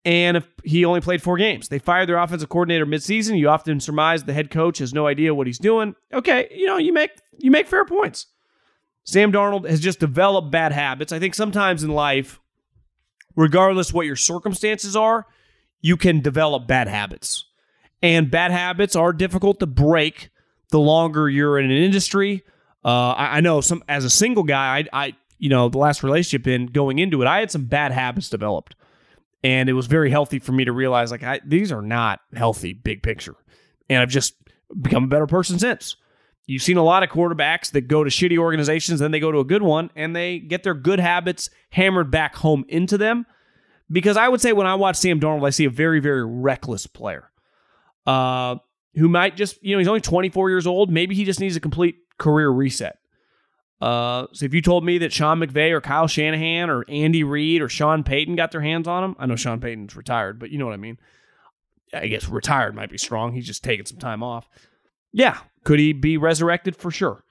and if he only played four games. They fired their offensive coordinator midseason. You often surmise the head coach has no idea what he's doing. Okay, you know, you make you make fair points. Sam Darnold has just developed bad habits. I think sometimes in life, regardless what your circumstances are, you can develop bad habits. And bad habits are difficult to break the longer you're in an industry. Uh, I, I, know some as a single guy, I, I you know the last relationship in going into it, I had some bad habits developed and it was very healthy for me to realize like I, these are not healthy big picture and i've just become a better person since You've seen a lot of quarterbacks that go to shitty organizations, then they go to a good one, and they get their good habits hammered back home into them. Because I would say when I watch Sam Darnold, I see a very, very reckless player uh, who might just, you know, he's only 24 years old. Maybe he just needs a complete career reset. Uh, so if you told me that Sean McVay or Kyle Shanahan or Andy Reid or Sean Payton got their hands on him, I know Sean Payton's retired, but you know what I mean. I guess retired might be strong. He's just taking some time off. Yeah, could he be resurrected for sure?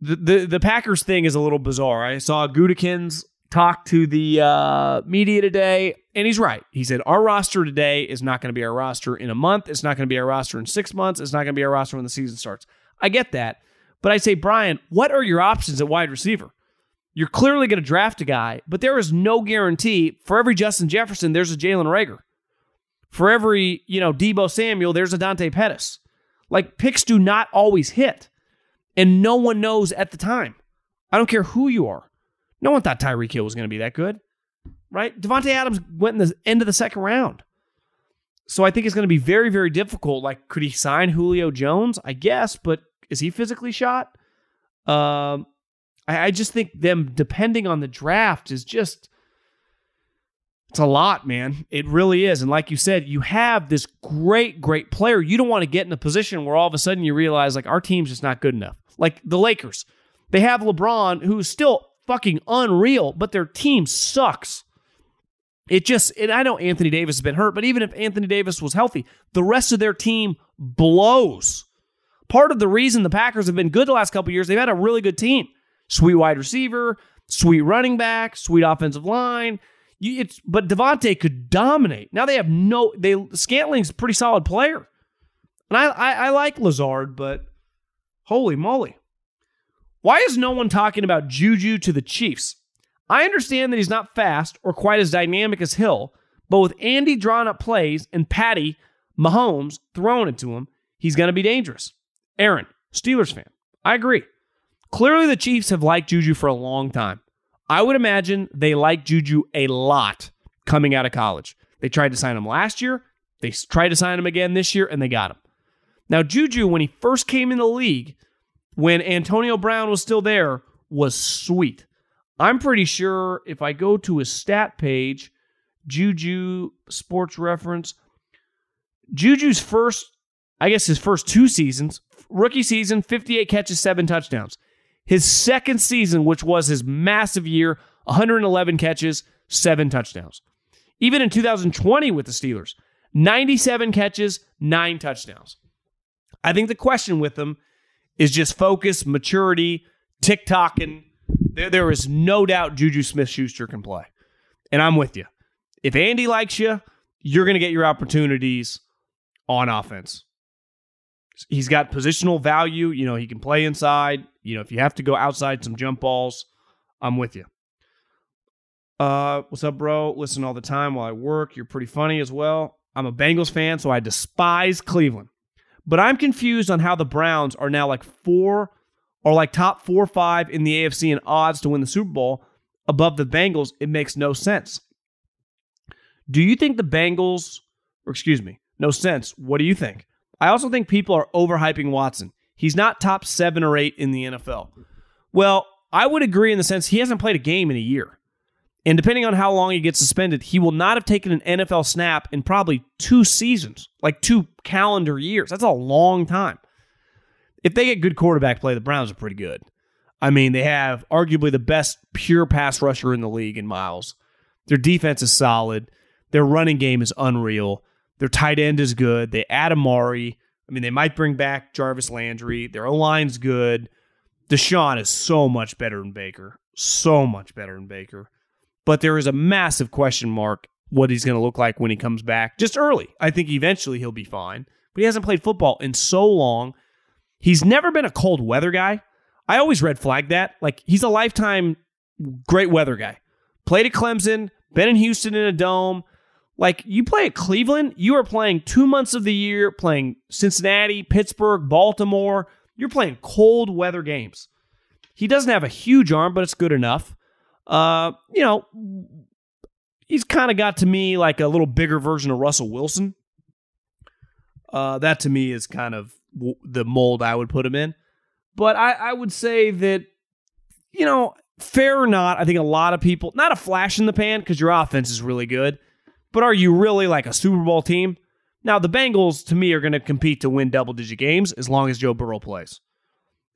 The the, the Packers thing is a little bizarre. I saw Gutekunst talk to the uh, media today, and he's right. He said our roster today is not going to be our roster in a month. It's not going to be our roster in six months. It's not going to be our roster when the season starts. I get that, but I say, Brian, what are your options at wide receiver? You're clearly going to draft a guy, but there is no guarantee. For every Justin Jefferson, there's a Jalen Reagor. For every you know Deebo Samuel, there's a Dante Pettis. Like picks do not always hit, and no one knows at the time. I don't care who you are. No one thought Tyreek Hill was going to be that good, right? Davante Adams went in the end of the second round. So I think it's going to be very, very difficult. Like, could he sign Julio Jones? I guess, but is he physically shot? Um, I, I just think them depending on the draft is just it's a lot, man. It really is. And like you said, you have this great, great player. You don't want to get in a position where all of a sudden you realize like our team's just not good enough. Like the Lakers, they have LeBron, who's still fucking unreal, but their team sucks. It just, and I know Anthony Davis has been hurt, but even if Anthony Davis was healthy, the rest of their team blows. Part of the reason the Packers have been good the last couple years, they've had a really good team. Sweet wide receiver, sweet running back, sweet offensive line. You, it's but Davante could dominate. Now they have no. They Scantling's a pretty solid player, and I, I I like Lazard, but holy moly, why is no one talking about Juju to the Chiefs? I understand that he's not fast or quite as dynamic as Hill, but with Andy drawing up plays and Patty Mahomes throwing it to him, he's going to be dangerous. Aaron, Steelers fan, I agree. Clearly, the Chiefs have liked Juju for a long time. I would imagine they like Juju a lot coming out of college. They tried to sign him last year, they tried to sign him again this year, and they got him. Now, Juju, when he first came in the league, when Antonio Brown was still there was sweet. I'm pretty sure if I go to his stat page, Juju Sports Reference, Juju's first, I guess his first two seasons, rookie season, 58 catches, seven touchdowns. His second season, which was his massive year, 111 catches, seven touchdowns. Even in 2020 with the Steelers, 97 catches, nine touchdowns. I think the question with him is just focus, maturity, tick tocking. there, there is no doubt Juju Smith Schuster can play. And I'm with you. If Andy likes you, you're going to get your opportunities on offense. He's got positional value. You know, he can play inside. You know, if you have to go outside some jump balls, I'm with you. Uh, what's up, bro? Listen all the time while I work. You're pretty funny as well. I'm a Bengals fan, so I despise Cleveland. But I'm confused on how the Browns are now like four or like top four or five in the AFC in odds to win the Super Bowl above the Bengals. It makes no sense. Do you think the Bengals, or excuse me, no sense? What do you think? I also think people are overhyping Watson. He's not top seven or eight in the NFL. Well, I would agree in the sense he hasn't played a game in a year. And depending on how long he gets suspended, he will not have taken an NFL snap in probably two seasons, like two calendar years. That's a long time. If they get good quarterback play, the Browns are pretty good. I mean, they have arguably the best pure pass rusher in the league in Myles. Their defense is solid. Their running game is unreal. Their tight end is good. They add Amari. I mean, they might bring back Jarvis Landry. Their O line's good. Deshaun is so much better than Baker. So much better than Baker. But there is a massive question mark what he's going to look like when he comes back just early. I think eventually he'll be fine, but he hasn't played football in so long. He's never been a cold weather guy. I always red flag that. Like he's a lifetime great weather guy. Played at Clemson, been in Houston in a dome. Like you play at Cleveland, you are playing two months of the year, playing Cincinnati, Pittsburgh, Baltimore. You're playing cold weather games. He doesn't have a huge arm, but it's good enough. Uh, you know, he's kind of got to me like a little bigger version of Russell Wilson. Uh, that to me is kind of w- the mold I would put him in. But I, I would say that, you know, fair or not, I think a lot of people, not a flash in the pan because your offense is really good, but are you really like a Super Bowl team? Now, the Bengals, to me, are going to compete to win double digit games as long as Joe Burrow plays.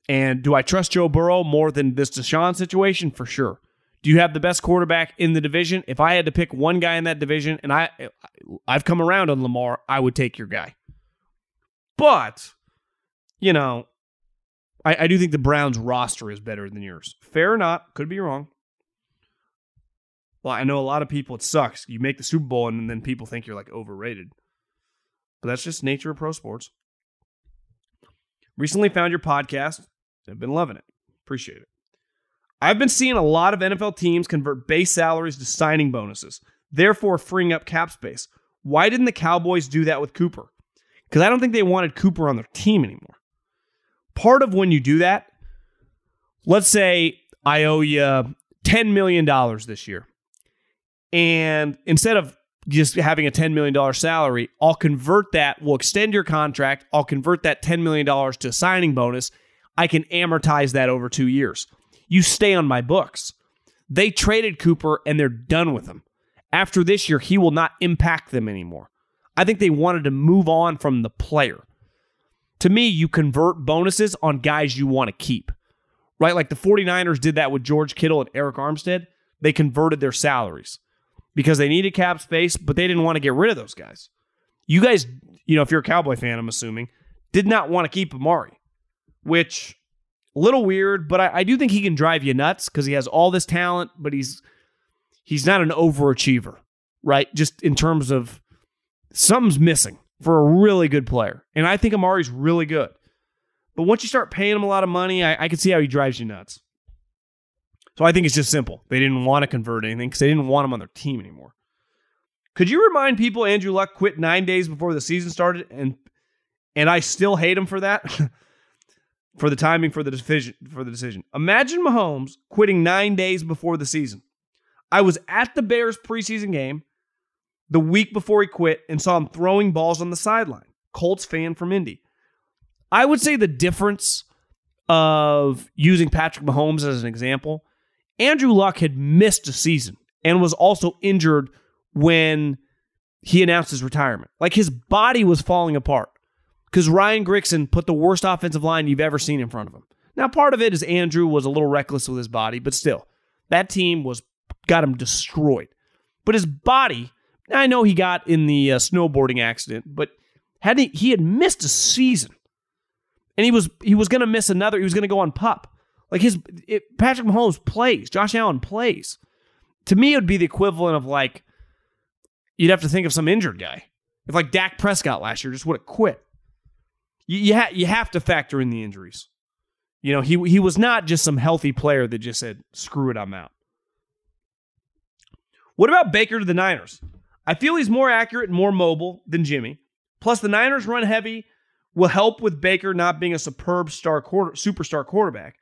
And do I trust Joe Burrow more than this Deshaun situation? For sure. Do you have the best quarterback in the division? If I had to pick one guy in that division, and I I've come around on Lamar, I would take your guy. But, you know, I, I do think the Browns roster is better than yours. Fair or not, could be wrong. Well, I know a lot of people, it sucks. You make the Super Bowl and then people think you're like overrated. But that's just nature of pro sports. Recently found your podcast. I've been loving it. Appreciate it. I've been seeing a lot of NFL teams convert base salaries to signing bonuses, therefore freeing up cap space. Why didn't the Cowboys do that with Cooper? Because I don't think they wanted Cooper on their team anymore. Part of when you do that, let's say I owe you $10 million this year. And instead of just having a $10 million salary, I'll convert that, we'll extend your contract, I'll convert that $10 million to a signing bonus. I can amortize that over two years. You stay on my books. They traded Cooper and they're done with him. After this year, he will not impact them anymore. I think they wanted to move on from the player. To me, you convert bonuses on guys you want to keep, right? Like the 49ers did that with George Kittle and Arik Armstead. They converted their salaries because they needed cap space, but they didn't want to get rid of those guys. You guys, you know, if you're a Cowboy fan, I'm assuming, did not want to keep Amari, which a little weird, but I, I do think he can drive you nuts because he has all this talent, but he's he's not an overachiever, right? Just in terms of something's missing for a really good player. And I think Amari's really good. But once you start paying him a lot of money, I, I can see how he drives you nuts. So I think it's just simple. They didn't want to convert anything because they didn't want him on their team anymore. Could you remind people Andrew Luck quit nine days before the season started, and and I still hate him for that, for the timing for the decision for the decision. Imagine Mahomes quitting nine days before the season. I was at the Bears preseason game the week before he quit and saw him throwing balls on the sideline. Colts fan from Indy. I would say the difference of using Patrick Mahomes as an example Andrew Luck had missed a season and was also injured when he announced his retirement. Like his body was falling apart because Ryan Grigson put the worst offensive line you've ever seen in front of him. Now, part of it is Andrew was a little reckless with his body, but still, that team was got him destroyed. But his body, I know he got in the uh, snowboarding accident, but had he, he had missed a season, and he was he was going to miss another. He was going to go on pup. Like his it, Patrick Mahomes plays, Josh Allen plays. To me, it would be the equivalent of like you'd have to think of some injured guy. If like Dak Prescott last year just would have quit. You you, ha- you have to factor in the injuries. You know, he he was not just some healthy player that just said, "Screw it, I'm out." What about Baker to the Niners? I feel he's more accurate and more mobile than Jimmy. Plus, the Niners run heavy will help with Baker not being a superb star quarter, superstar quarterback.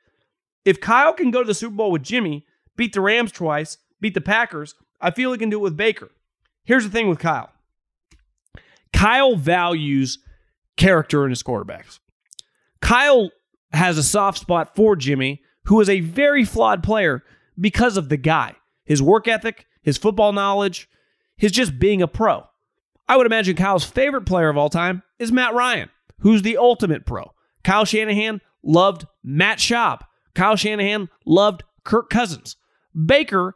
If Kyle can go to the Super Bowl with Jimmy, beat the Rams twice, beat the Packers, I feel he can do it with Baker. Here's the thing with Kyle Kyle values character in his quarterbacks. Kyle has a soft spot for Jimmy, who is a very flawed player because of the guy, his work ethic, his football knowledge, his just being a pro. I would imagine Kyle's favorite player of all time is Matt Ryan, who's the ultimate pro. Kyle Shanahan loved Matt Schaub. Kyle Shanahan loved Kirk Cousins. Baker,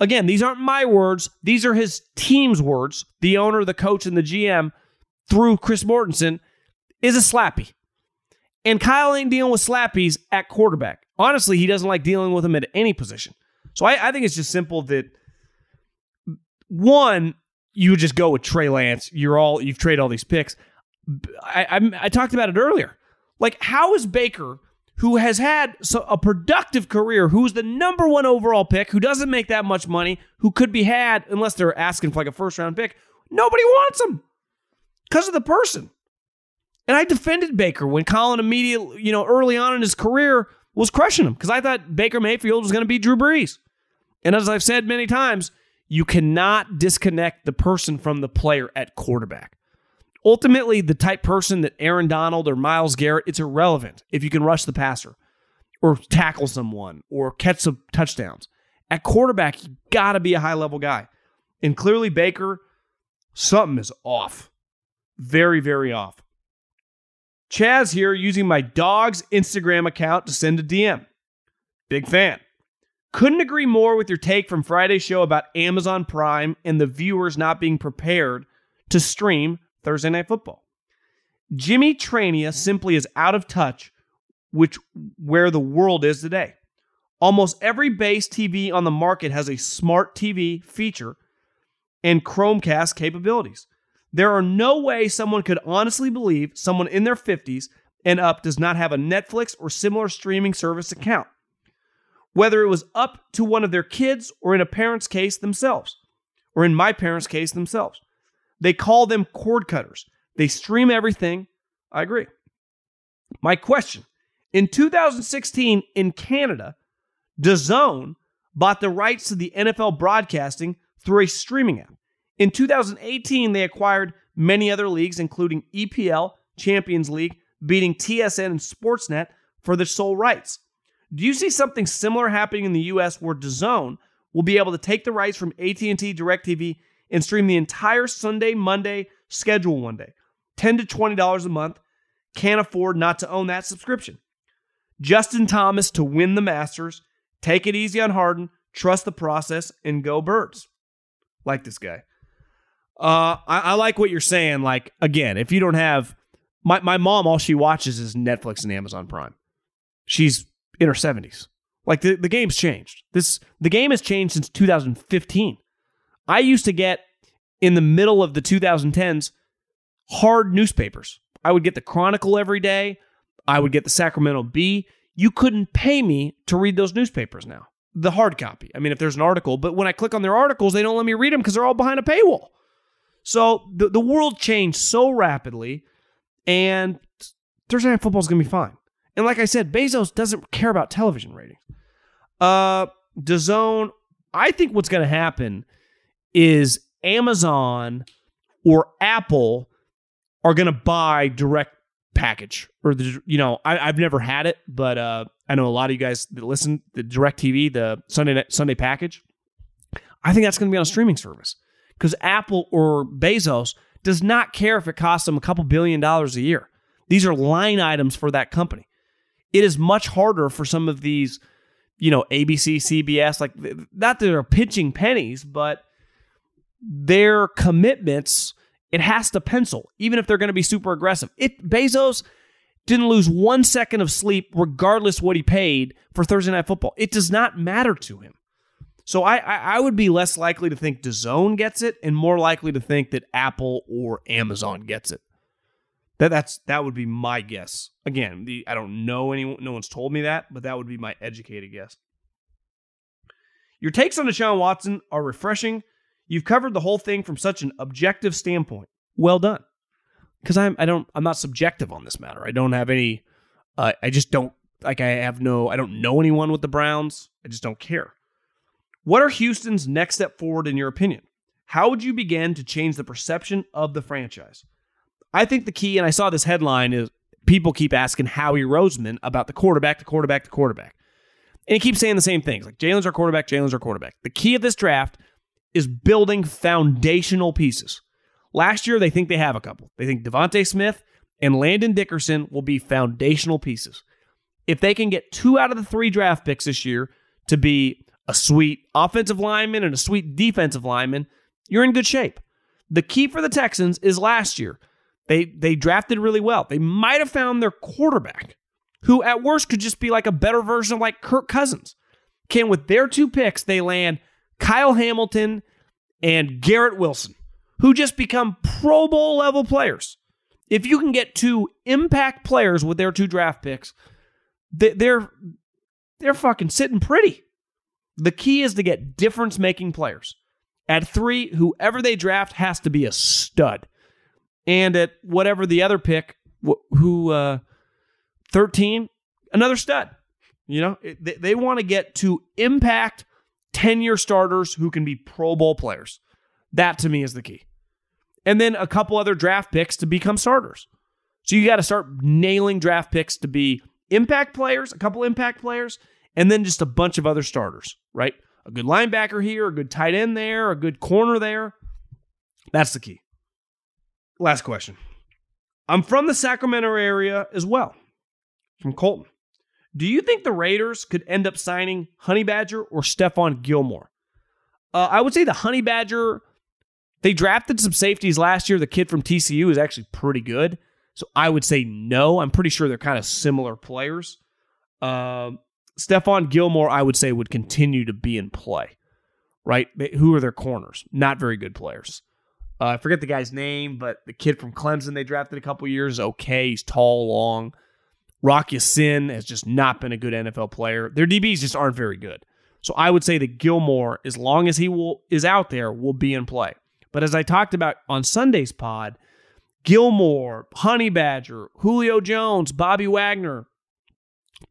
again, these aren't my words, these are his team's words. The owner, the coach, and the GM through Chris Mortensen is a slappy. And Kyle ain't dealing with slappies at quarterback. Honestly, he doesn't like dealing with them at any position. So I, I think it's just simple that one, you just go with Trey Lance. You're all you've traded all these picks. I, I, I talked about it earlier. Like, how is Baker who has had a productive career, who's the number one overall pick, who doesn't make that much money, who could be had unless they're asking for like a first round pick. Nobody wants him because of the person. And I defended Baker when Colin immediately, you know, early on in his career was crushing him because I thought Baker Mayfield was going to be Drew Brees. And as I've said many times, you cannot disconnect the person from the player at quarterback. Ultimately, the type person that Aaron Donald or Myles Garrett, it's irrelevant if you can rush the passer. or tackle someone or catch some touchdowns. At quarterback, you got to be a high level guy. And clearly, Baker, something is off. Very, very off. Chaz here using my dog's Instagram account to send a DM. Big fan. Couldn't agree more with your take from Friday's show about Amazon Prime and the viewers not being prepared to stream Thursday Night Football. Jimmy Traina simply is out of touch which where the world is today. Almost every base TV on the market has a smart TV feature and Chromecast capabilities. There are no way someone could honestly believe someone in their 50s and up does not have a Netflix or similar streaming service account, whether it was up to one of their kids or in a parent's case themselves, or in my parents' case themselves. They call them cord cutters. They stream everything. I agree. My question in 2016 in Canada, DAZN bought the rights to the NFL broadcasting through a streaming app. In 2018, they acquired many other leagues, including EPL, Champions League, beating TSN and Sportsnet for their sole rights. Do you see something similar happening in the US where DAZN will be able to take the rights from AT&T DirecTV and stream the entire Sunday, Monday schedule one day? 10 to $20 a month. Can't afford not to own that subscription. Justin Thomas to win the Masters. Take it easy on Harden. Trust the process and go birds. Like this guy. Uh, I, I like what you're saying. Like again, if you don't have my my mom, all she watches is Netflix and Amazon Prime. She's in her 70s. Like the, the game's changed. This the game has changed since 2015. I used to get in the middle of the 2010s hard newspapers. I would get the Chronicle every day. I would get the Sacramento Bee. You couldn't pay me to read those newspapers now. The hard copy. I mean, if there's an article, but when I click on their articles, they don't let me read them because they're all behind a paywall. So the, the world changed so rapidly, and Thursday Night Football is going to be fine. And like I said, Bezos doesn't care about television ratings. Uh, DAZN, I think what's going to happen is Amazon or Apple are going to buy direct package or the you know I, have never had it, but uh, I know a lot of you guys that listen the DirecTV, the Sunday Sunday package. I think that's going to be on a streaming service because Apple or Bezos does not care if it costs them a couple billion dollars a year. These are line items for that company. It is much harder for some of these, you know, ABC, CBS, like not that they're pitching pennies, but their commitments it has to pencil, even if they're going to be super aggressive. It Bezos didn't lose one second of sleep, regardless what he paid for Thursday Night Football. It does not matter to him. So I, I, I would be less likely to think DAZN gets it, and more likely to think that Apple or Amazon gets it. That that's that would be my guess. Again, the, I don't know anyone. No one's told me that, but that would be my educated guess. Your takes on Deshaun Watson are refreshing You've covered the whole thing from such an objective standpoint. Well done. Because I'm I don't I'm not subjective on this matter. I don't have any. Uh, I just don't like. I have no. I don't know anyone with the Browns. I just don't care. What are Houston's next step forward in your opinion? How would you begin to change the perception of the franchise? I think the key, and I saw this headline, is people keep asking Howie Roseman about the quarterback, the quarterback, the quarterback. And he keeps saying the same things like Jalen's our quarterback, Jalen's our quarterback. The key of this draft is building foundational pieces. Last year, they think they have a couple. They think DeVonta Smith and Landon Dickerson will be foundational pieces. If they can get two out of the three draft picks this year to be a sweet offensive lineman and a sweet defensive lineman, you're in good shape. The key for the Texans is last year. They they drafted really well. They might have found their quarterback, who at worst could just be like a better version of like Kirk Cousins. Can with their two picks, they land Kyle Hamilton and Garrett Wilson, who just become Pro Bowl level players. If you can get two impact players with their two draft picks, they're they're fucking sitting pretty. The key is to get difference making players. At three, whoever they draft has to be a stud. And at whatever the other pick, who uh, 13, another stud. You know, they, they want to get to impact 10 year starters who can be Pro Bowl players. That to me is the key. And then a couple other draft picks to become starters. So you got to start nailing draft picks to be impact players, a couple impact players, and then just a bunch of other starters, right? A good linebacker here, a good tight end there, a good corner there. That's the key. Last question. I'm from the Sacramento area as well, from Colton. Do you think the Raiders could end up signing Honey Badger or Stephon Gilmore? Uh, I would say the Honey Badger, they drafted some safeties last year. The kid from TCU is actually pretty good. So I would say no. I'm pretty sure they're kind of similar players. Uh, Stephon Gilmore, I would say, would continue to be in play, right? Who are their corners? Not very good players. Uh, I forget the guy's name, but the kid from Clemson they drafted a couple years, okay. He's tall, long. Rock Ya-Sin has just not been a good NFL player. Their DBs just aren't very good. So I would say that Gilmore, as long as he will is out there, will be in play. But as I talked about on Sunday's pod, Gilmore, Honey Badger, Julio Jones, Bobby Wagner,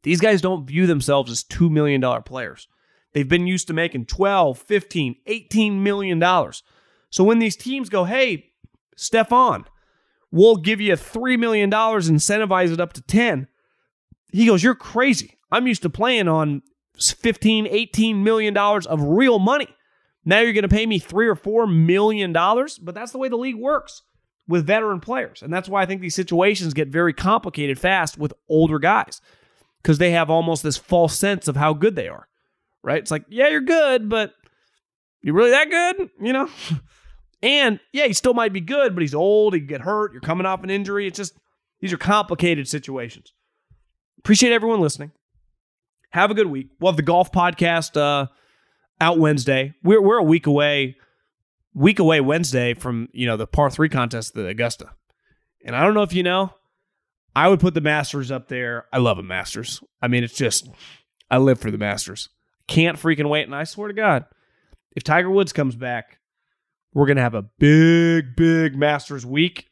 these guys don't view themselves as $2 million players. They've been used to making 12, 15, 18 million dollars. So when these teams go, hey, Stephon, we'll give you $3 million, incentivize it up to 10. He goes, You're crazy. I'm used to playing on 15, 18 million dollars of real money. Now you're going to pay me three or four million dollars, but that's the way the league works with veteran players. And that's why I think these situations get very complicated fast with older guys because they have almost this false sense of how good they are, right? It's like, yeah, you're good, but you really that good? You know? and yeah, he still might be good, but he's old. He can get hurt. You're coming off an injury. It's just, these are complicated situations. Appreciate everyone listening. Have a good week. We'll have the golf podcast uh, out Wednesday. We're, we're a week away, week away Wednesday from, you know, the par three contest at Augusta. And I don't know if you know, I would put the Masters up there. I love a Masters. I mean, it's just, I live for the Masters. Can't freaking wait. And I swear to God, if Tiger Woods comes back, we're to have a big, big Masters week.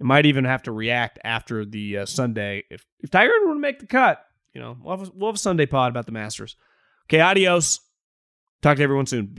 It might even have to react after the uh, Sunday. If, if Tiger were to make the cut, you know, we'll have, a, we'll have a Sunday pod about the Masters. Okay, adios. Talk to everyone soon.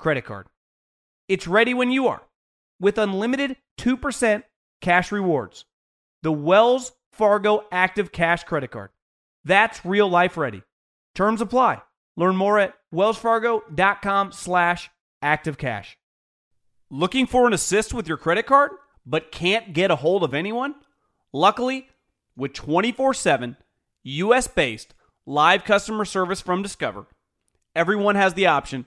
Credit Card. It's ready when you are with unlimited 2% cash rewards. The Wells Fargo Active Cash Credit Card. That's real life ready. Terms apply. Learn more at wellsfargo.com slash activecash. Looking for an assist with your credit card, but can't get a hold of anyone? Luckily, with 24-7 US-based live customer service from Discover, everyone has the option